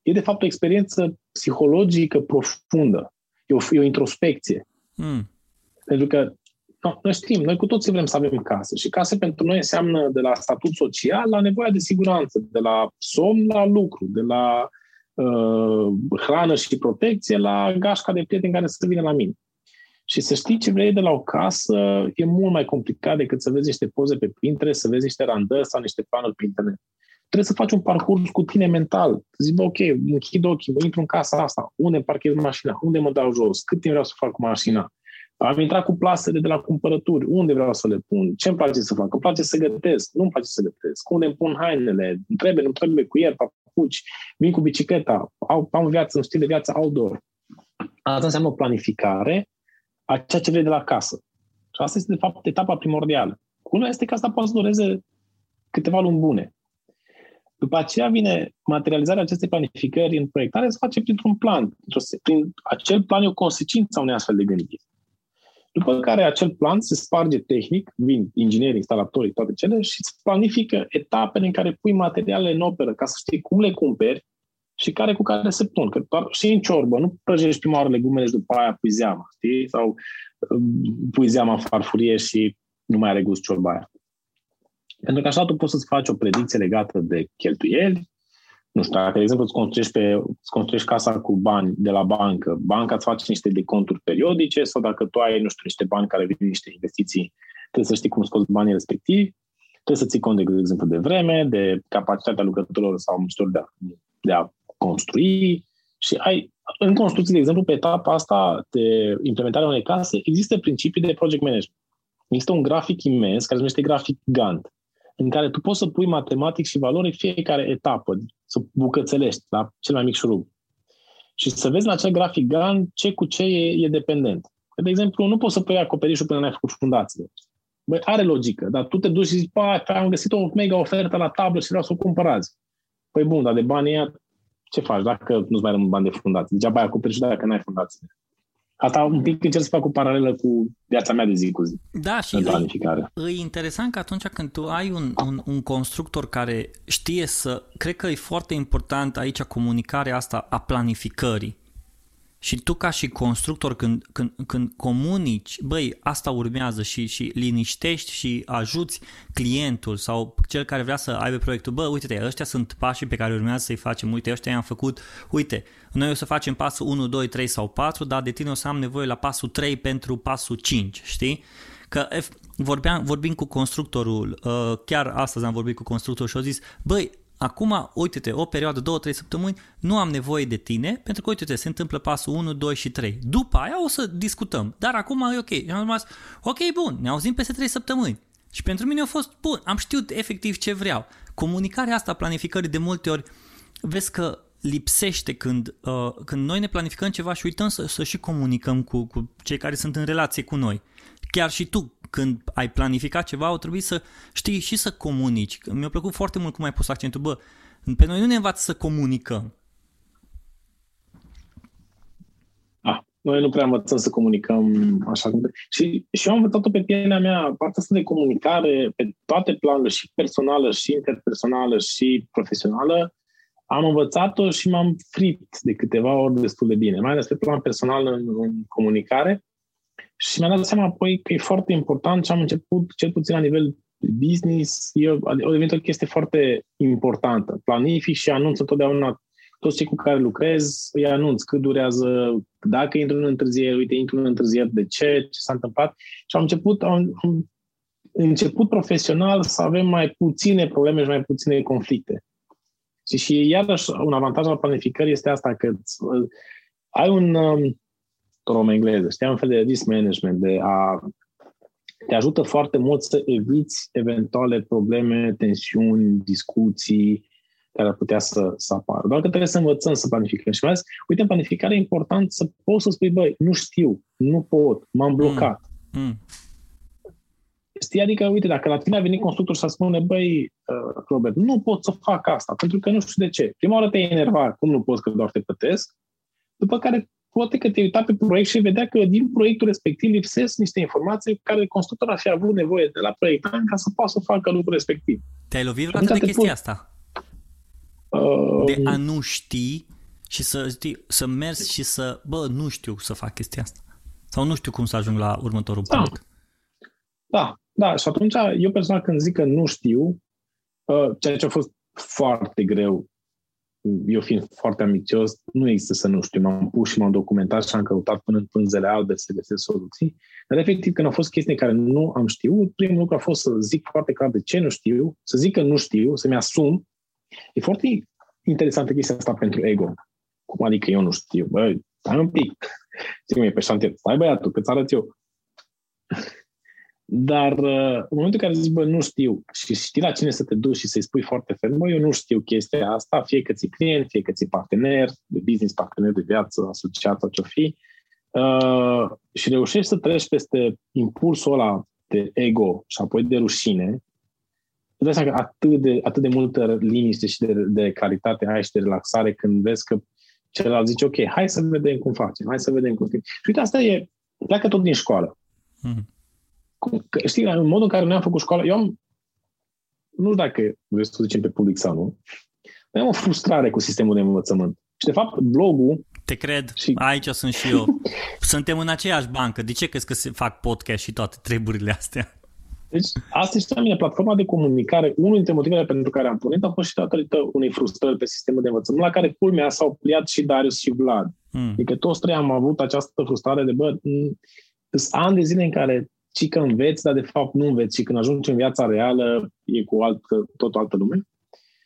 e de fapt o experiență psihologică profundă. E o, e o introspecție. Mm. Pentru că No, noi știm, noi cu toții vrem să avem casă și casă pentru noi înseamnă de la statut social la nevoia de siguranță, de la somn la lucru, de la uh, hrană și protecție la gașca de prieteni care să vină la mine. Și să știi ce vrei de la o casă e mult mai complicat decât să vezi niște poze pe Pinterest, să vezi niște randări sau niște planuri pe internet. Trebuie să faci un parcurs cu tine mental. Zici, bă, ok, închid ochii, mă intru în casa asta, unde parchez mașina, unde mă dau jos, cât timp vreau să fac cu mașina, am intrat cu plasele de la cumpărături. Unde vreau să le pun? Ce îmi place să fac? Îmi place să gătesc? Nu îmi place să gătesc. Unde îmi pun hainele? Îmi trebuie, nu trebuie cu ieri, papuci. Vin cu bicicleta. Au, am viață, un stil de viață outdoor. Asta înseamnă o planificare a ceea ce vrei de la casă. Și asta este, de fapt, etapa primordială. Una este că asta poate să dureze câteva luni bune. După aceea vine materializarea acestei planificări în proiectare, se face printr-un plan. Prin acel plan e o consecință a unei astfel de gândiri. După care acel plan se sparge tehnic, vin inginerii, instalatorii, toate cele, și îți planifică etapele în care pui materialele în operă, ca să știi cum le cumperi și care cu care se pun. Că doar și în ciorbă, nu prăjești prima oară legumele și după aia pui zeama, știi? Sau um, pui zeama în farfurie și nu mai are gust ciorba aia. Pentru că așa tu poți să-ți faci o predicție legată de cheltuieli, nu știu, dacă, de exemplu, îți construiești, pe, îți construiești casa cu bani de la bancă, banca îți face niște deconturi periodice sau dacă tu ai, nu știu, niște bani care vin niște investiții, trebuie să știi cum scoți banii respectivi, trebuie să ții cont, de exemplu, de vreme, de capacitatea lucrătorilor sau muncitorilor de a, de a construi și ai, în construcție, de exemplu, pe etapa asta de implementarea unei case, există principii de project management. Există un grafic imens care se numește grafic Gantt, în care tu poți să pui matematic și valori fiecare etapă, să bucățelești la cel mai mic șurub. Și să vezi la acel grafic Gantt ce cu ce e, e dependent. De exemplu, nu poți să pui acoperișul până n-ai făcut fundațiile. Băi, are logică, dar tu te duci și zici, am găsit o mega ofertă la tablă și vreau să o cumpărați. Păi bun, dar de banii ce faci dacă nu-ți mai rămân bani de fundație? Degeaba ai acoperit și dacă n-ai fundație. Asta un pic încerc să fac o paralelă cu viața mea de zi cu zi. Da, și planificare. E, e interesant că atunci când tu ai un, un, un constructor care știe să... Cred că e foarte important aici comunicarea asta a planificării. Și tu ca și constructor când, când, când comunici, băi, asta urmează și, și liniștești și ajuți clientul sau cel care vrea să aibă proiectul, bă, uite-te, ăștia sunt pașii pe care urmează să-i facem, uite, ăștia i-am făcut, uite, noi o să facem pasul 1, 2, 3 sau 4, dar de tine o să am nevoie la pasul 3 pentru pasul 5, știi? Că vorbeam, vorbim cu constructorul, uh, chiar astăzi am vorbit cu constructorul și au zis, băi, acum, uite-te, o perioadă, două, trei săptămâni, nu am nevoie de tine, pentru că, uite-te, se întâmplă pasul 1, 2 și 3. După aia o să discutăm, dar acum e ok. Și am rămas, ok, bun, ne auzim peste 3 săptămâni. Și pentru mine a fost, bun, am știut efectiv ce vreau. Comunicarea asta, planificării, de multe ori, vezi că lipsește când, uh, când noi ne planificăm ceva și uităm să, să și comunicăm cu, cu cei care sunt în relație cu noi. Chiar și tu, când ai planificat ceva, au trebuit să știi și să comunici. Mi-a plăcut foarte mult cum ai pus accentul. Bă, pe noi nu ne învață să comunicăm. Ah, noi nu prea învățăm să comunicăm așa cum... Și, și eu am învățat-o pe pielea mea, partea asta de comunicare pe toate planurile, și personală, și interpersonală, și profesională, am învățat-o și m-am frit de câteva ori destul de bine, mai ales pe plan personal în, în comunicare. Și mi-am dat seama apoi că e foarte important și am început, cel puțin la nivel business, eu, a devenit o chestie foarte importantă. Planific și anunț întotdeauna toți cei cu care lucrez, îi anunț cât durează, dacă intru în întârziere, uite, intru în întârziere, de ce, ce s-a întâmplat. Și am început, am, am început profesional să avem mai puține probleme și mai puține conflicte. Și, și iarăși un avantaj al planificării este asta, că ai un, um, romă engleză, știi, un fel de risk management, de a te ajută foarte mult să eviți eventuale probleme, tensiuni, discuții care ar putea să, să apară. Doar că trebuie să învățăm să planificăm. Și mai ales, uite, în planificare e important să poți să spui, băi, nu știu, nu pot, m-am blocat. Mm. Mm. Știi, adică, uite, dacă la tine a venit constructor și să spune, băi, uh, Robert, nu pot să fac asta, pentru că nu știu de ce. Prima oară te enerva, cum nu poți că doar te plătesc, după care poate că te uita pe proiect și vedea că din proiectul respectiv lipsesc niște informații care constructorul ar fi avut nevoie de la proiectant ca să poată să facă lucrul respectiv. Te-ai lovit vreodată de chestia pun... asta? Uh... De a nu ști și să, știi, să mergi și să, bă, nu știu să fac chestia asta. Sau nu știu cum să ajung la următorul da. punct. Da, da. Și atunci eu personal când zic că nu știu, uh, ceea ce a fost foarte greu eu fiind foarte ambițios, nu există să nu știu. M-am pus și m-am documentat și am căutat până în pânzele albe să găsesc soluții. Dar efectiv, când au fost chestii care nu am știut, primul lucru a fost să zic foarte clar de ce nu știu, să zic că nu știu, să-mi asum. E foarte interesantă chestia asta pentru ego. Cum adică eu nu știu? Băi, stai un pic. Zic, e pe șantier. Stai băiatul, că-ți arăt eu. Dar uh, în momentul în care zici, bă, nu știu, și știi la cine să te duci și să-i spui foarte ferm, bă, eu nu știu chestia asta, fie că ți client, fie că ți partener, de business, partener de viață, asociat sau ce-o fi, uh, și reușești să treci peste impulsul ăla de ego și apoi de rușine, îți dai că atât de, atât de multă liniște și de, de calitate ai și de relaxare când vezi că celălalt zice, ok, hai să vedem cum facem, hai să vedem cum facem. Și uite, asta e, pleacă tot din școală. Mm că, știi, în modul în care noi am făcut școala, eu am, nu știu dacă vreau să zicem pe public sau nu, dar am o frustrare cu sistemul de învățământ. Și, de fapt, blogul... Te cred, și... aici sunt și eu. Suntem în aceeași bancă. De ce crezi că se fac podcast și toate treburile astea? Deci, asta este la mine, platforma de comunicare. Unul dintre motivele pentru care am pornit a fost și datorită unei frustrări pe sistemul de învățământ, la care culmea s-au pliat și Darius și Vlad. Mm. Adică toți trei am avut această frustrare de, bă, sunt ani de zile în care ci că înveți, dar de fapt nu înveți și când ajungi în viața reală e cu alt, tot o altă lume.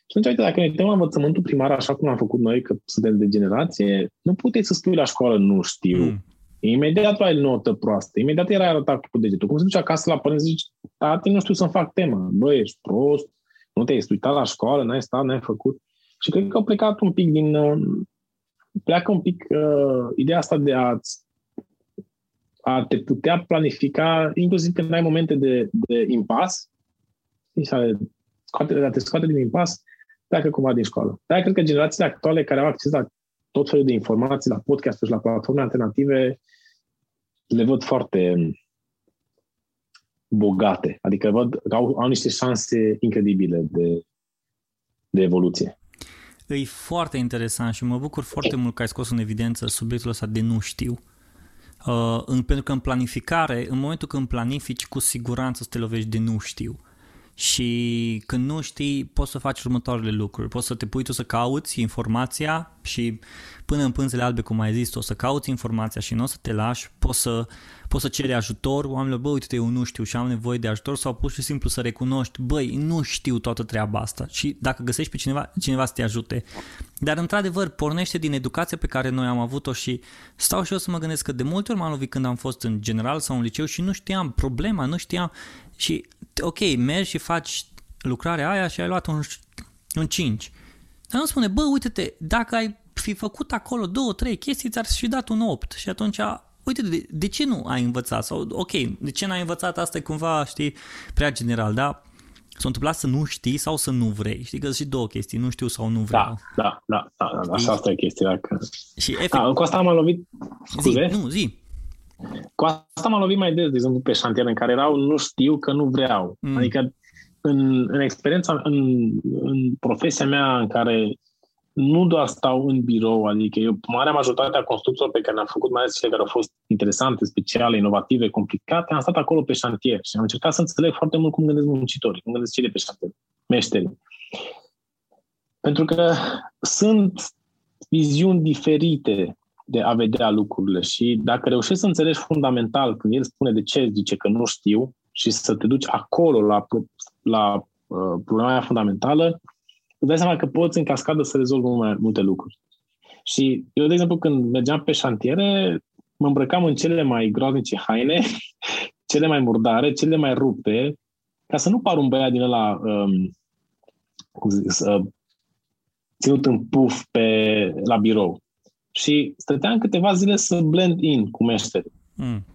Și atunci, uite, dacă ne uităm la învățământul primar așa cum am făcut noi, că suntem de generație, nu puteți să spui la școală nu știu. Mm. Imediat ai notă proastă, imediat era arătat cu degetul. Cum se duce acasă la părinți zici, tati, nu știu să-mi fac temă. Bă, ești prost, nu te-ai uitat la școală, n-ai stat, n-ai făcut. Și cred că au plecat un pic din... Uh, pleacă un pic uh, ideea asta de a a te putea planifica, inclusiv când ai momente de, de impas, și a, scoate, a te scoate din impas, pleacă cumva din școală. Dar cred că generațiile actuale care au acces la tot felul de informații, la podcast și la platforme alternative, le văd foarte bogate. Adică văd că au, au niște șanse incredibile de, de evoluție. E foarte interesant și mă bucur foarte mult că ai scos în evidență subiectul ăsta de nu știu. Uh, în, pentru că în planificare, în momentul când planifici, cu siguranță să te lovești de nu știu. Și când nu știi, poți să faci următoarele lucruri. Poți să te pui tu să cauți informația și până în pânzele albe, cum ai zis, o să cauți informația și nu o să te lași. Poți să, poți să ceri ajutor oamenilor, bă, uite, eu nu știu și am nevoie de ajutor sau pur și simplu să recunoști, băi, nu știu toată treaba asta și dacă găsești pe cineva, cineva să te ajute. Dar, într-adevăr, pornește din educația pe care noi am avut-o și stau și eu să mă gândesc că de multe ori m-am lovit când am fost în general sau în liceu și nu știam problema, nu știam și, ok, mergi și faci lucrarea aia și ai luat un, un 5. Dar nu spune, bă, uite-te, dacă ai fi făcut acolo două, trei chestii, ți-ar fi dat un 8 și atunci uite, de, de ce nu ai învățat? Sau, ok, de ce n-ai învățat asta e cumva, știi, prea general, da? S-a întâmplat să nu știi sau să nu vrei. Știi că sunt și două chestii, nu știu sau nu vreau. Da, da, da, da, da așa asta e chestia. Dacă... Și efect... da, cu asta m-am lovit. Scuze? Zi, nu, zi. Cu asta m-am lovit mai des, de exemplu, pe șantier în care erau nu știu că nu vreau. Mm. Adică în, în experiența, în, în profesia mea în care nu doar stau în birou, adică eu, marea majoritate a construcțiilor pe care le-am făcut, mai ales cele care au fost interesante, speciale, inovative, complicate, am stat acolo pe șantier și am încercat să înțeleg foarte mult cum gândesc muncitorii, cum gândesc cei de pe șantier, meșterii. Pentru că sunt viziuni diferite de a vedea lucrurile și dacă reușești să înțelegi fundamental când el spune de ce zice că nu știu și să te duci acolo la, la uh, problema aia fundamentală, îți dai seama că poți în cascadă să rezolvi mai multe lucruri. Și eu, de exemplu, când mergeam pe șantiere, mă îmbrăcam în cele mai groaznice haine, cele mai murdare, cele mai rupte, ca să nu par un băiat din ăla um, cum zic, uh, ținut în puf pe, la birou. Și stăteam câteva zile să blend in cu meșteri. Mm.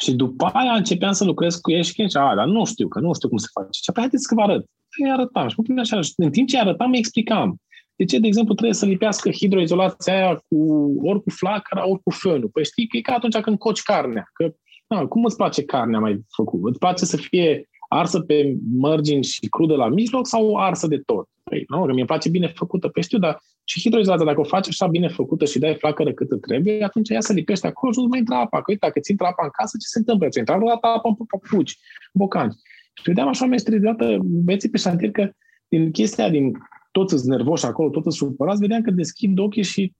Și după aia începeam să lucrez cu ei și a, dar nu știu, că nu știu cum se face. Și apoi haideți să vă arăt. Îi arătam și mă așa. Și în timp ce arătam, îi explicam. De ce, de exemplu, trebuie să lipească hidroizolația aia cu ori cu flacăra, ori cu fânul? Păi știi că e ca atunci când coci carnea. Că, na, cum îți place carnea mai făcut? Îți place să fie arsă pe margini și crudă la mijloc sau arsă de tot? Păi, nu, că mi-e place bine făcută. Păi știu, dar și hidroizolata, dacă o faci așa bine făcută și dai flacără cât trebuie, atunci ea se lipește acolo și nu mai intră apa. Că uite, dacă ți intră apa în casă, ce se întâmplă? Ți intră dată apa în papuci, bocanci. Și vedeam așa mestri dată beții pe șantier că din chestia din toți sunt nervoși acolo, toți sunt supărați, vedeam că deschid ochii și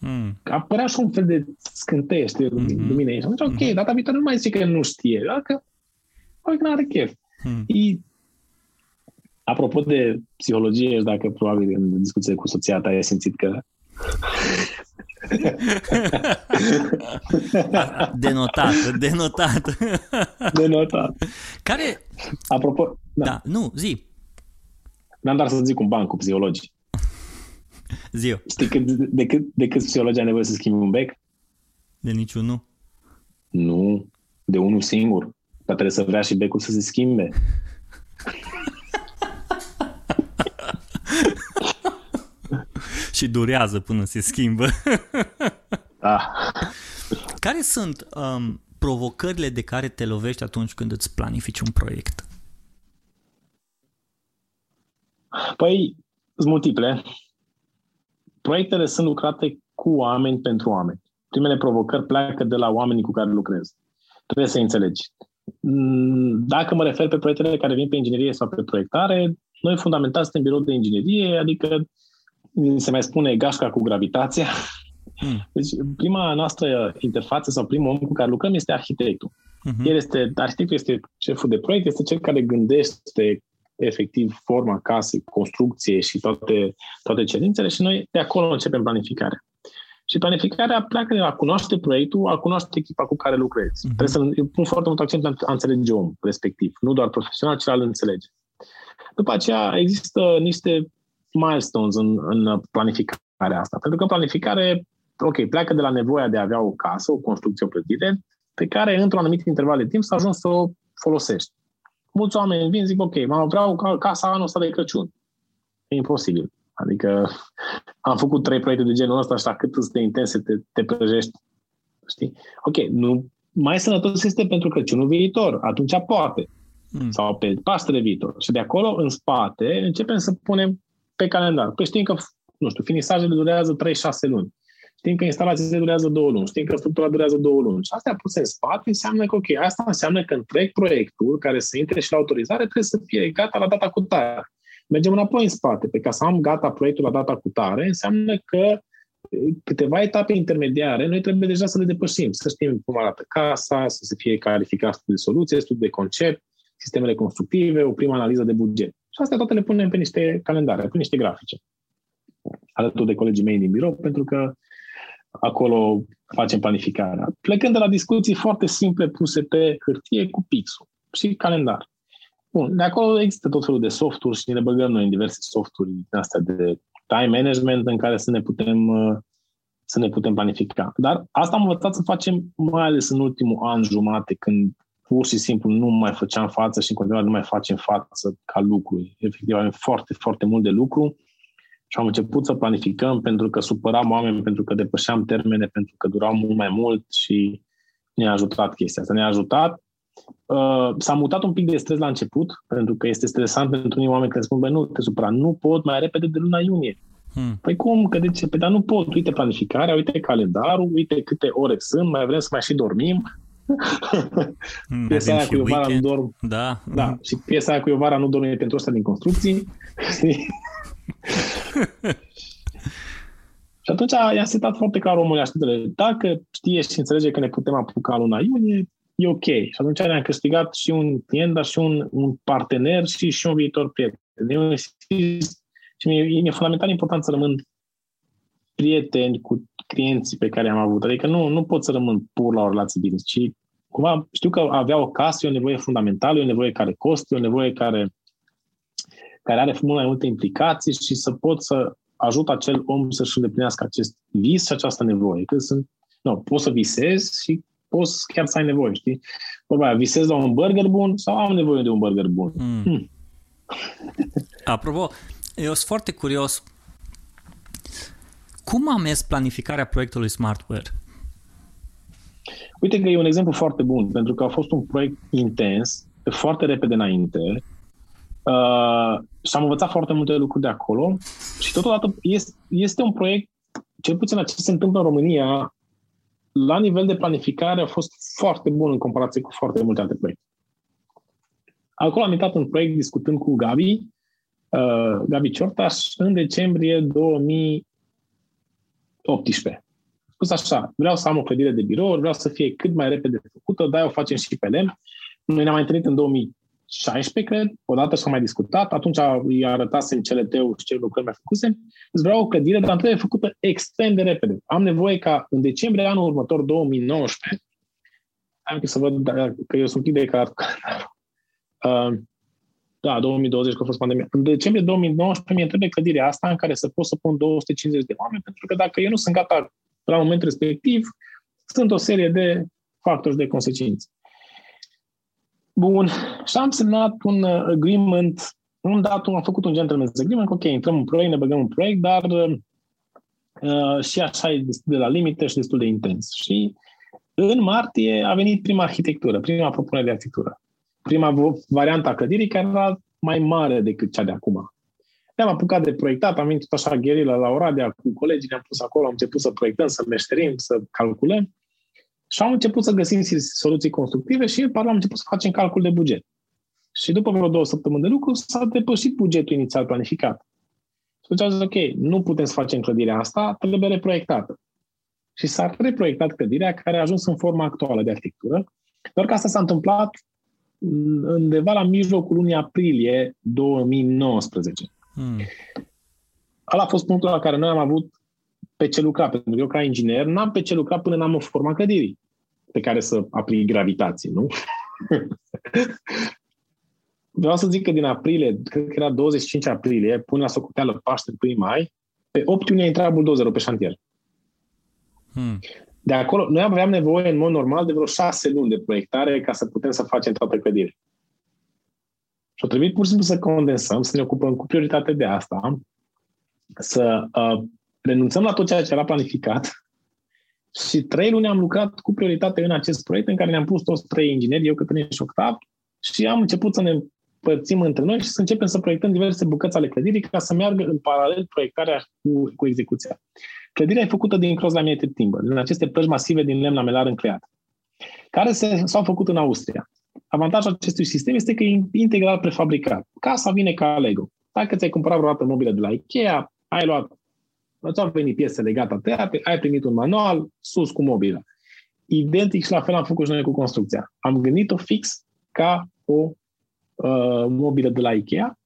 Mm. Apărea și un fel de scânteie, știi, mm-hmm. lumine. Și atunci, ok, mm-hmm. data viitoare nu mai zice că nu știe, dacă, păi, nu are chef. Mm. E, Apropo de psihologie, dacă probabil în discuție cu soția ta ai simțit că denotat, denotat. Denotat. Care... Apropo... Da, da nu, zi. N-am doar să zic un ban cu psihologi. Zi Știi cât, de, cât, de cât psihologi ai nevoie să schimbi un bec? De niciunul. Nu, de unul singur. Dar trebuie să vrea și becul să se schimbe. Și durează până se schimbă. da. Care sunt um, provocările de care te lovești atunci când îți planifici un proiect? Păi, sunt multiple. Proiectele sunt lucrate cu oameni pentru oameni. Primele provocări pleacă de la oamenii cu care lucrezi. Trebuie să înțelegi. Mm, dacă mă refer pe proiectele care vin pe inginerie sau pe proiectare, noi fundamental suntem birou de inginerie, adică se mai spune gașca cu gravitația. Mm. Deci prima noastră interfață sau primul om cu care lucrăm este arhitectul. Mm-hmm. El este, arhitectul este șeful de proiect, este cel care gândește efectiv forma casei, construcție și toate, toate cerințele și noi de acolo începem planificarea. Și planificarea pleacă de la cunoaște proiectul, a cunoaște echipa cu care lucrezi. Mm-hmm. Trebuie să pun foarte mult accent a înțelege omul respectiv, nu doar profesional, ci al înțelege. După aceea există niște milestones în, în planificarea asta. Pentru că planificare, ok, pleacă de la nevoia de a avea o casă, o construcție, o plătire, pe care într-un anumit interval de timp să ajungi să o folosești. Mulți oameni vin, zic, ok, mă vreau casa anul ăsta de Crăciun. E imposibil. Adică am făcut trei proiecte de genul ăsta și cât îți de intense te, te prăjești. Știi? Ok, nu, mai sănătos este pentru Crăciunul viitor. Atunci poate. Mm. Sau pe Paștele viitor. Și de acolo, în spate, începem să punem pe calendar. Păi știm că, nu știu, finisajele durează 3-6 luni. Știm că instalațiile durează două luni, știm că structura durează două luni. Și astea puse în spate înseamnă că, ok, asta înseamnă că întreg proiectul care să intre și la autorizare trebuie să fie gata la data cu tare. Mergem înapoi în spate. Pe ca să am gata proiectul la data cu tare, înseamnă că câteva etape intermediare, noi trebuie deja să le depășim, să știm cum arată casa, să se fie calificat studiul de soluție, studiul de concept, sistemele constructive, o primă analiză de buget. Și astea toate le punem pe niște calendare, pe niște grafice, alături de colegii mei din birou, pentru că acolo facem planificarea. Plecând de la discuții foarte simple puse pe hârtie cu pixul și calendar. Bun, de acolo există tot felul de softuri și ne băgăm noi în diverse softuri astea de time management în care să ne putem să ne putem planifica. Dar asta am învățat să facem mai ales în ultimul an jumate, când pur și simplu nu mai făceam față și în continuare nu mai facem față ca lucru. Efectiv, avem foarte, foarte mult de lucru și am început să planificăm pentru că supăram oameni, pentru că depășeam termene, pentru că durau mult mai mult și ne-a ajutat chestia asta. Ne-a ajutat. Uh, s-a mutat un pic de stres la început, pentru că este stresant pentru unii oameni care spun, băi, nu te supăra, nu pot mai repede de luna iunie. Hmm. Păi cum? Că de ce? Păi dar nu pot. Uite planificarea, uite calendarul, uite câte ore sunt, mai vrem să mai și dormim. Hmm, piesa aia cu Iovara nu dorm. Da. da. Și piesa aia cu Iovara nu dorme pentru asta din construcții. și atunci i-a setat foarte clar omul așteptările. Dacă știe și înțelege că ne putem apuca luna iunie, e ok. Și atunci ne-am câștigat și un client, dar și un, un partener și, și un viitor prieten. Eu și mi-e, e fundamental important să rămân prieteni cu clienții pe care am avut. Adică nu, nu pot să rămân pur la o relație business, ci cumva știu că avea o casă e o nevoie fundamentală, e o nevoie care costă, e o nevoie care, care are mult mai multe implicații și să pot să ajut acel om să-și îndeplinească acest vis și această nevoie. Că sunt, nu, poți să visezi și poți chiar să ai nevoie, știi? Vorba aia, visez la un burger bun sau am nevoie de un burger bun? Mm. Hmm. Apropo, eu sunt foarte curios cum a mers planificarea proiectului Smartware? Uite că e un exemplu foarte bun, pentru că a fost un proiect intens, foarte repede înainte, uh, și am învățat foarte multe lucruri de acolo și totodată este, este un proiect, cel puțin la ce se întâmplă în România, la nivel de planificare a fost foarte bun în comparație cu foarte multe alte proiecte. Acolo am intrat în proiect discutând cu Gabi, uh, Gabi Ciortaș, în decembrie 2000, 18. Spus așa, vreau să am o clădire de birou, vreau să fie cât mai repede făcută, dar o facem și pe lemn. Noi ne-am mai întâlnit în 2016, cred, odată și am mai discutat, atunci îi arătasem teu și ce lucruri mai făcusem. Îți vreau o clădire, dar trebuie făcută extrem de repede. Am nevoie ca în decembrie anul următor, 2019, am să văd că eu sunt un pic de calendarul. Uh, da, 2020, că a fost pandemia. În decembrie 2019 mi-e trebuie clădirea asta în care să pot să pun 250 de oameni, pentru că dacă eu nu sunt gata la momentul respectiv, sunt o serie de factori de consecințe. Bun, și am semnat un uh, agreement, un datum, am făcut un gentleman's agreement, ok, intrăm în proiect, ne băgăm în proiect, dar uh, și așa e de la limită și destul de intens. Și în martie a venit prima arhitectură, prima propunere de arhitectură prima variantă a clădirii, care era mai mare decât cea de acum. Ne-am apucat de proiectat, am venit așa gherila la Oradea cu colegii, ne-am pus acolo, am început să proiectăm, să meșterim, să calculăm. Și am început să găsim soluții constructive și în paralel am început să facem calcul de buget. Și după vreo două săptămâni de lucru s-a depășit bugetul inițial planificat. Și atunci am zis, ok, nu putem să facem clădirea asta, trebuie reproiectată. Și s-a reproiectat clădirea care a ajuns în forma actuală de arhitectură, doar că asta s-a întâmplat undeva la mijlocul lunii aprilie 2019. Hmm. Ala a fost punctul la care noi am avut pe ce lucra, pentru că eu ca inginer n-am pe ce lucra până n-am o forma clădirii pe care să aplic gravitație, nu? Vreau să zic că din aprilie, cred că era 25 aprilie, până la socoteală Paște 1 mai, pe 8 iunie intra buldozerul pe șantier. Hmm. De acolo, noi aveam nevoie în mod normal de vreo șase luni de proiectare ca să putem să facem toată clădirea. Și a trebuit pur și simplu să condensăm, să ne ocupăm cu prioritate de asta, să uh, renunțăm la tot ceea ce era planificat și trei luni am lucrat cu prioritate în acest proiect în care ne-am pus toți trei ingineri, eu, Cătălin și Octav, și am început să ne părțim între noi și să începem să proiectăm diverse bucăți ale clădirii ca să meargă în paralel proiectarea cu, cu execuția. Clădirea e făcută din cross laminated timber, din aceste plăci masive din lemn lamelar încleiat, care se, s-au făcut în Austria. Avantajul acestui sistem este că e integral prefabricat. Casa vine ca Lego. Dacă ți-ai cumpărat vreodată mobilă de la Ikea, ai luat, ți-au venit piesele gata tăiate, ai primit un manual, sus cu mobilă. Identic și la fel am făcut și noi cu construcția. Am gândit-o fix ca o uh, mobilă de la Ikea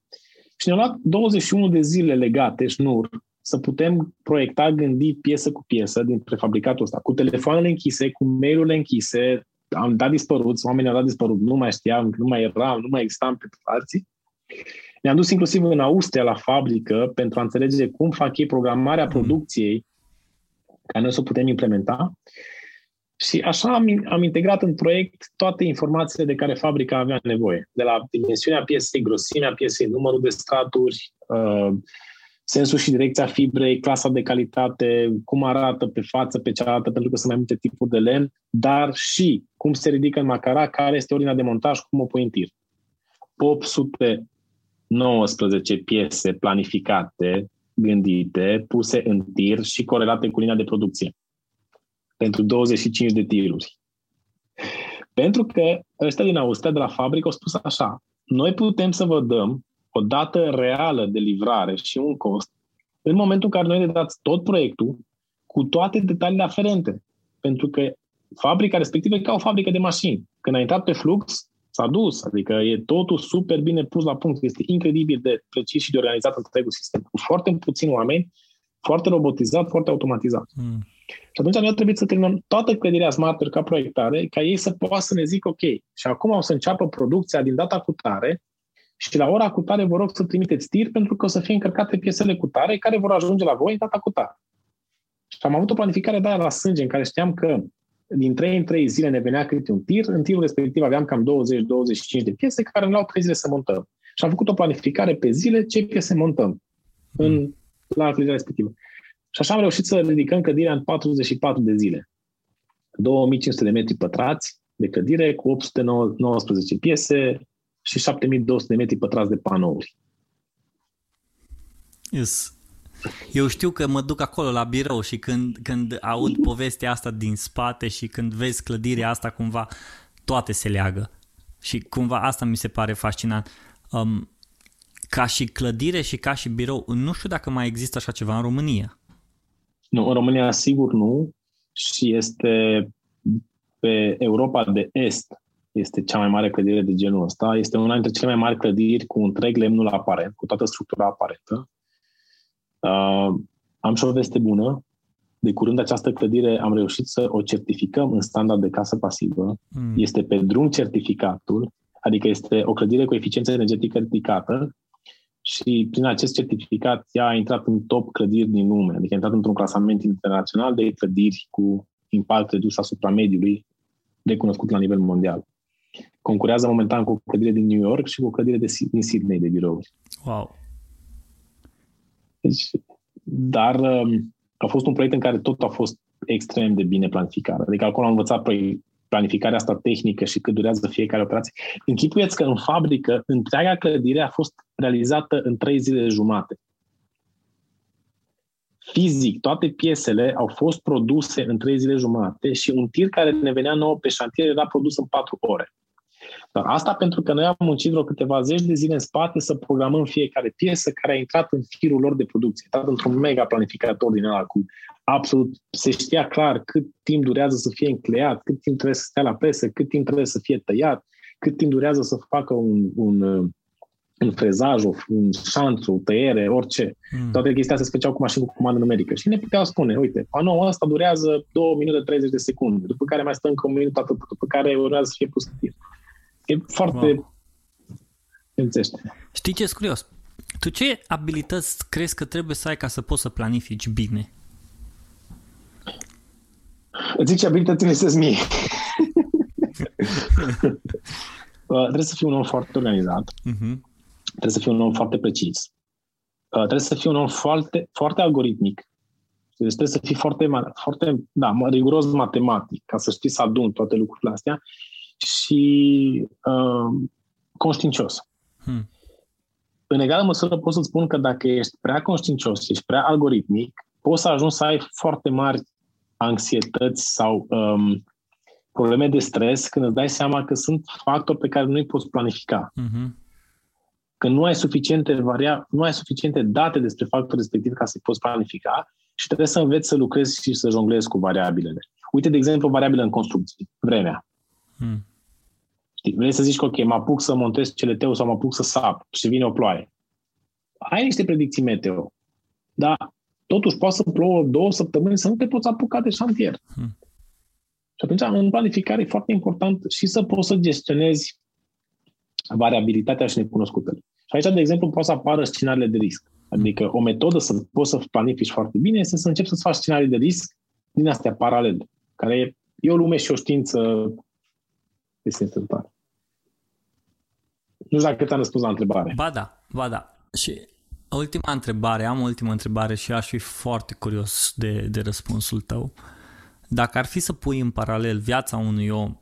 și ne-au luat 21 de zile legate, șnur, să putem proiecta, gândi piesă cu piesă din prefabricatul ăsta, cu telefoanele închise, cu mail-urile închise, am dat dispărut, oamenii au dat dispărut, nu mai știam, nu mai eram, nu mai existam pe alții. Ne-am dus inclusiv în Austria la fabrică pentru a înțelege cum fac ei programarea mm. producției ca noi să o putem implementa. Și așa am, am integrat în proiect toate informațiile de care fabrica avea nevoie. De la dimensiunea piesei, grosimea piesei, numărul de straturi, uh, sensul și direcția fibrei, clasa de calitate, cum arată pe față, pe cealaltă, pentru că sunt mai multe tipuri de lemn, dar și cum se ridică în macara, care este ordinea de montaj, cum o pui în tir. 819 piese planificate, gândite, puse în tir și corelate cu linia de producție pentru 25 de tiruri. Pentru că ăștia din Austria, de la fabrică, au spus așa, noi putem să vă dăm o dată reală de livrare și un cost în momentul în care noi ne dați tot proiectul cu toate detaliile aferente. Pentru că fabrica respectivă e ca o fabrică de mașini. Când a intrat pe flux, s-a dus. Adică e totul super bine pus la punct. Este incredibil de precis și de organizat întregul sistem. Cu foarte puțini oameni, foarte robotizat, foarte automatizat. Mm. Și atunci noi trebuie să terminăm toată clădirea Smarter ca proiectare, ca ei să poată să ne zică, ok, și acum o să înceapă producția din data cu tare, și la ora cu tare vă rog să trimiteți tir pentru că o să fie încărcate piesele cu tare care vor ajunge la voi în data cu tare. Și am avut o planificare de aia la sânge în care știam că din 3 în 3 zile ne venea câte un tir, în tirul respectiv aveam cam 20-25 de piese care ne luau 3 zile să montăm. Și am făcut o planificare pe zile ce piese montăm în, la clădirea respectivă. Și așa am reușit să ridicăm clădirea în 44 de zile. 2500 de metri pătrați de clădire cu 819 piese, și 7200 de metri pătrați de panouri. Yes. Eu știu că mă duc acolo la birou și când, când aud povestea asta din spate și când vezi clădirea asta cumva toate se leagă și cumva asta mi se pare fascinant. Um, ca și clădire și ca și birou, nu știu dacă mai există așa ceva în România. Nu, în România sigur nu și este pe Europa de Est este cea mai mare clădire de genul ăsta. Este una dintre cele mai mari clădiri cu întreg lemnul aparent, cu toată structura aparentă. Uh, am și o veste bună. De curând această clădire am reușit să o certificăm în standard de casă pasivă. Mm. Este pe drum certificatul, adică este o clădire cu eficiență energetică ridicată și prin acest certificat ea a intrat în top clădiri din lume, adică a intrat într-un clasament internațional de clădiri cu impact redus asupra mediului, recunoscut la nivel mondial concurează momentan cu o clădire din New York și cu o clădire de, din Sydney de birouri. Wow! Deci, dar um, a fost un proiect în care tot a fost extrem de bine planificat. Adică acolo am învățat planificarea asta tehnică și cât durează fiecare operație. Închipuieți că în fabrică întreaga clădire a fost realizată în trei zile jumate. fizic, toate piesele au fost produse în trei zile jumate și un tir care ne venea nou pe șantier era produs în patru ore. Dar asta pentru că noi am muncit vreo câteva zeci de zile în spate să programăm fiecare piesă care a intrat în firul lor de producție. A intrat într-un mega planificator din ăla cu absolut, se știa clar cât timp durează să fie încleiat, cât timp trebuie să stea la presă, cât timp trebuie să fie tăiat, cât timp durează să facă un, un, un frezaj, un șanț, o tăiere, orice. Mm. Toate chestia se făceau cu mașini cu comandă numerică. Și ne puteau spune, uite, panoul ăsta durează 2 minute 30 de secunde, după care mai stă încă un minut atât, după care urmează să fie pus în tir. E foarte... Wow. Știi ce e curios? Tu ce abilități crezi că trebuie să ai ca să poți să planifici bine? Îți zice abilitățile să mie. trebuie să fiu un om foarte organizat. Uh-huh. Trebuie să fiu un om foarte precis. Uh, trebuie să fiu un om foarte, foarte algoritmic. Deci trebuie să fii foarte, foarte da, riguros matematic, ca să știi să adun toate lucrurile astea și uh, conștiincios. Hmm. În egală măsură pot să spun că dacă ești prea conștiincios, ești prea algoritmic, poți să ajungi să ai foarte mari anxietăți sau um, probleme de stres când îți dai seama că sunt factori pe care nu îi poți planifica. Uh-huh. Că nu ai suficiente varia, nu ai suficiente date despre factorul respectiv ca să-i poți planifica și trebuie să înveți să lucrezi și să jonglezi cu variabilele. Uite, de exemplu, o variabilă în construcții, vremea. Hmm. Știi, vrei să zici că, ok, mă apuc să montez CLT-ul sau mă apuc să sap și vine o ploaie. Ai niște predicții meteo, dar totuși poate să plouă două săptămâni să nu te poți apuca de șantier. Hmm. Și atunci, în planificare, e foarte important și să poți să gestionezi variabilitatea și necunoscutele. Și aici, de exemplu, poate să apară scenariile de risc. Adică o metodă să poți să planifici foarte bine este să începi să-ți faci scenarii de risc din astea paralele, care e, e o lume și o știință este întâmplare. Nu știu dacă te-am răspuns la întrebare. Ba da, ba da. Și ultima întrebare, am o ultimă întrebare și aș fi foarte curios de, de răspunsul tău. Dacă ar fi să pui în paralel viața unui om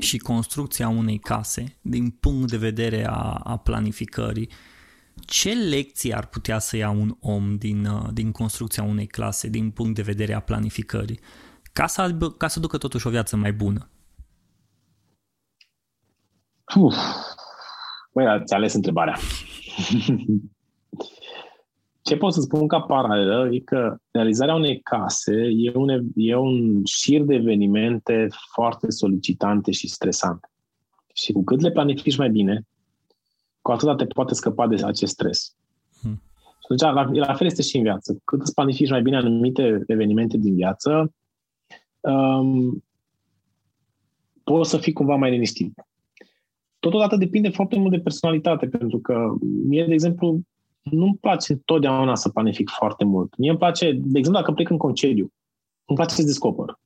și construcția unei case din punct de vedere a, a planificării, ce lecții ar putea să ia un om din, uh, din construcția unei clase din punct de vedere a planificării ca să, ca să ducă totuși o viață mai bună? Uf. Băi, ați ales întrebarea. Ce pot să spun ca paralelă e că realizarea unei case e un, e un șir de evenimente foarte solicitante și stresante. Și cu cât le planifici mai bine, cu atât te poate scăpa de acest stres. Hmm. Și atunci, la, la fel este și în viață. Cu cât îți planifici mai bine anumite evenimente din viață, um, poți să fii cumva mai liniștit. Totodată depinde foarte mult de personalitate, pentru că mie, de exemplu, nu-mi place întotdeauna să planific foarte mult. Mie îmi place, de exemplu, dacă plec în concediu, îmi place să descoper.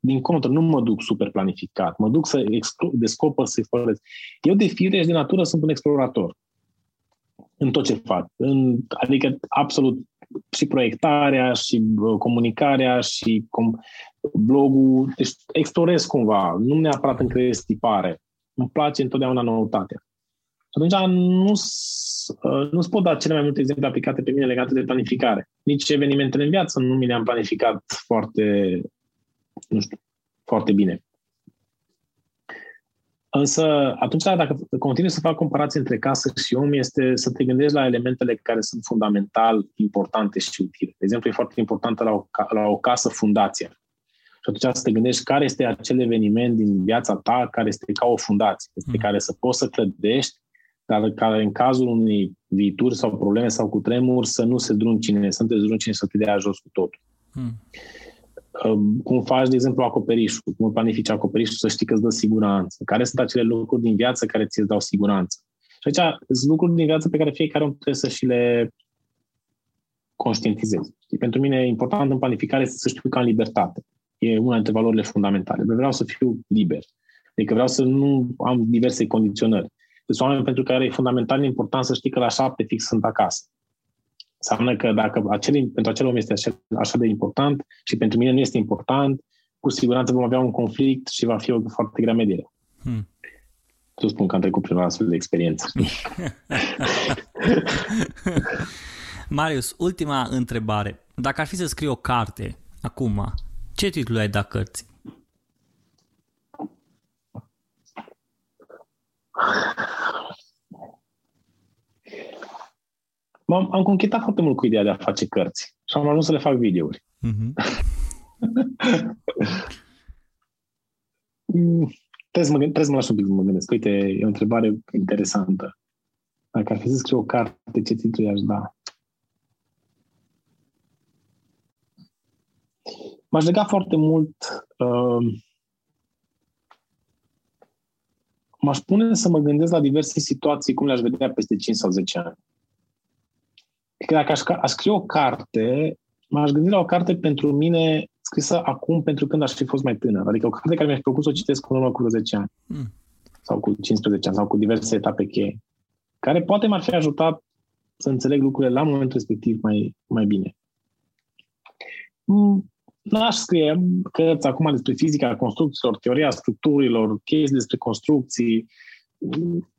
Din contră, nu mă duc super planificat, mă duc să exclu- descoper, să explorez. Eu de fire și de natură sunt un explorator în tot ce fac. În, adică absolut și proiectarea, și comunicarea, și com- blogul. Deci explorez cumva, nu neapărat în creez tipare. Îmi place întotdeauna noutatea. Și atunci nu uh, nu-ți pot da cele mai multe exemple aplicate pe mine legate de planificare. Nici evenimentele în viață nu mi le-am planificat foarte, nu știu, foarte bine. Însă, atunci, dacă continui să fac comparații între casă și om, este să te gândești la elementele care sunt fundamental importante și utile. De exemplu, e foarte importantă la o, la o casă fundația. Și atunci să te gândești care este acel eveniment din viața ta care este ca o fundație, pe mm. care să poți să clădești dar care în cazul unei viituri sau probleme sau cu tremur să nu se druncine, să nu te druncine să te dea jos cu totul. Hmm. Cum faci, de exemplu, acoperișul, cum planifici acoperișul să știi că îți dă siguranță. Care sunt acele lucruri din viață care ți dau siguranță? Și aici sunt lucruri din viață pe care fiecare om trebuie să și le conștientizezi. Pentru mine e important în planificare să știu că am libertate. E una dintre valorile fundamentale. Vreau să fiu liber. Adică vreau să nu am diverse condiționări. Sunt oameni pentru care e fundamental important să știi că la șapte fix sunt acasă. Înseamnă că dacă acel, pentru acel om este așa, așa de important și pentru mine nu este important, cu siguranță vom avea un conflict și va fi o foarte grea mediere. Hmm. Tu spun că am trecut prin o astfel de experiență. Marius, ultima întrebare. Dacă ar fi să scrii o carte acum, ce titlu ai da cărții? M-am, am conchetat foarte mult cu ideea de a face cărți și am ajuns să le fac videouri. Mm-hmm. trebuie, să mă, trebuie să mă las un pic să mă gândesc. Uite, e o întrebare interesantă. Dacă ar fi să scriu o carte, ce titlu i-aș da? M-aș lega foarte mult uh, m-aș pune să mă gândesc la diverse situații, cum le-aș vedea peste 5 sau 10 ani. Că dacă aș, aș scrie o carte, m-aș gândi la o carte pentru mine scrisă acum pentru când aș fi fost mai tânăr. Adică o carte care mi-aș plăcut să o citesc în urmă cu 10 ani. Mm. Sau cu 15 ani, sau cu diverse etape cheie. Care poate m-ar fi ajutat să înțeleg lucrurile la momentul respectiv mai, mai bine. Mm, n-aș scrie cărți acum despre fizica construcțiilor, teoria structurilor, chestii despre construcții.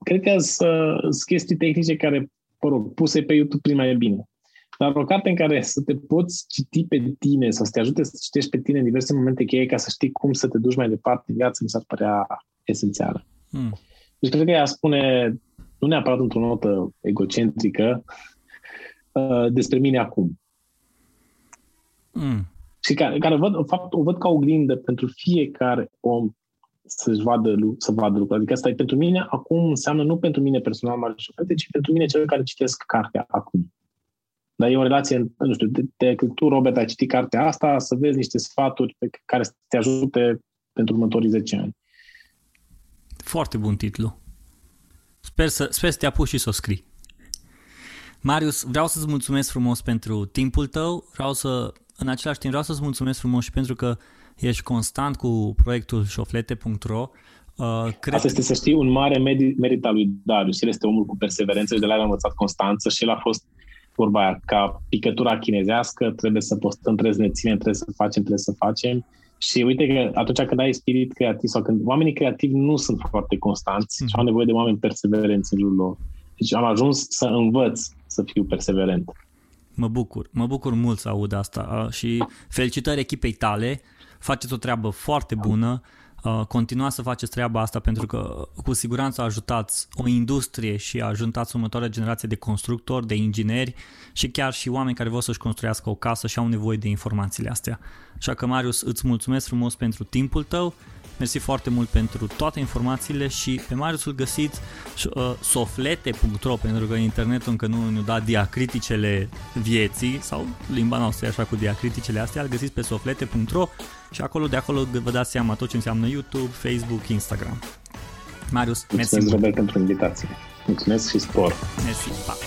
Cred că sunt chestii tehnice care, mă rog, puse pe YouTube prima e bine. Dar o carte în care să te poți citi pe tine, să te ajute să citești pe tine în diverse momente cheie ca să știi cum să te duci mai departe în viață, mi s-ar părea esențială. Hmm. Deci cred că ea spune, nu neapărat într-o notă egocentrică, uh, despre mine acum. Hmm și care, care văd, în fapt, o văd ca oglindă pentru fiecare om să-și vadă, să vadă lucruri. Adică asta e pentru mine, acum înseamnă nu pentru mine personal mare șofete, ci pentru mine cel care citesc cartea acum. Dar e o relație, nu știu, de, de, tu, Robert, ai citit cartea asta, să vezi niște sfaturi pe care să te ajute pentru următorii 10 ani. Foarte bun titlu. Sper să, sper să te apuci și să o scrii. Marius, vreau să-ți mulțumesc frumos pentru timpul tău, vreau să în același timp vreau să-ți mulțumesc frumos și pentru că ești constant cu proiectul șoflete.ro. Uh, cred... Asta este, să știi, un mare merit al lui Darius. El este omul cu perseverență și de la el a învățat constanță și el a fost vorba aia, ca picătura chinezească, trebuie să postăm, trebuie să ne ținem, trebuie să facem, trebuie să facem. Și uite că atunci când ai spirit creativ sau când oamenii creativi nu sunt foarte constanți mm. și au nevoie de oameni perseverenți în jurul lor. Deci am ajuns să învăț să fiu perseverent. Mă bucur, mă bucur mult să aud asta. Și felicitări echipei tale, faceți o treabă foarte bună, continuați să faceți treaba asta pentru că cu siguranță ajutați o industrie și ajutați următoarea generație de constructori, de ingineri și chiar și oameni care vor să-și construiască o casă și au nevoie de informațiile astea. Așa că, Marius, îți mulțumesc frumos pentru timpul tău Mersi foarte mult pentru toate informațiile și pe Mariusul găsiți uh, soflete.ro pentru că internetul încă nu ne da diacriticele vieții sau limba noastră așa cu diacriticele astea, îl găsiți pe soflete.ro și acolo de acolo vă dați seama tot ce înseamnă YouTube, Facebook, Instagram. Marius, mulțumesc, mersi Robert, pentru invitație. Mulțumesc și spor! Mersi, pa!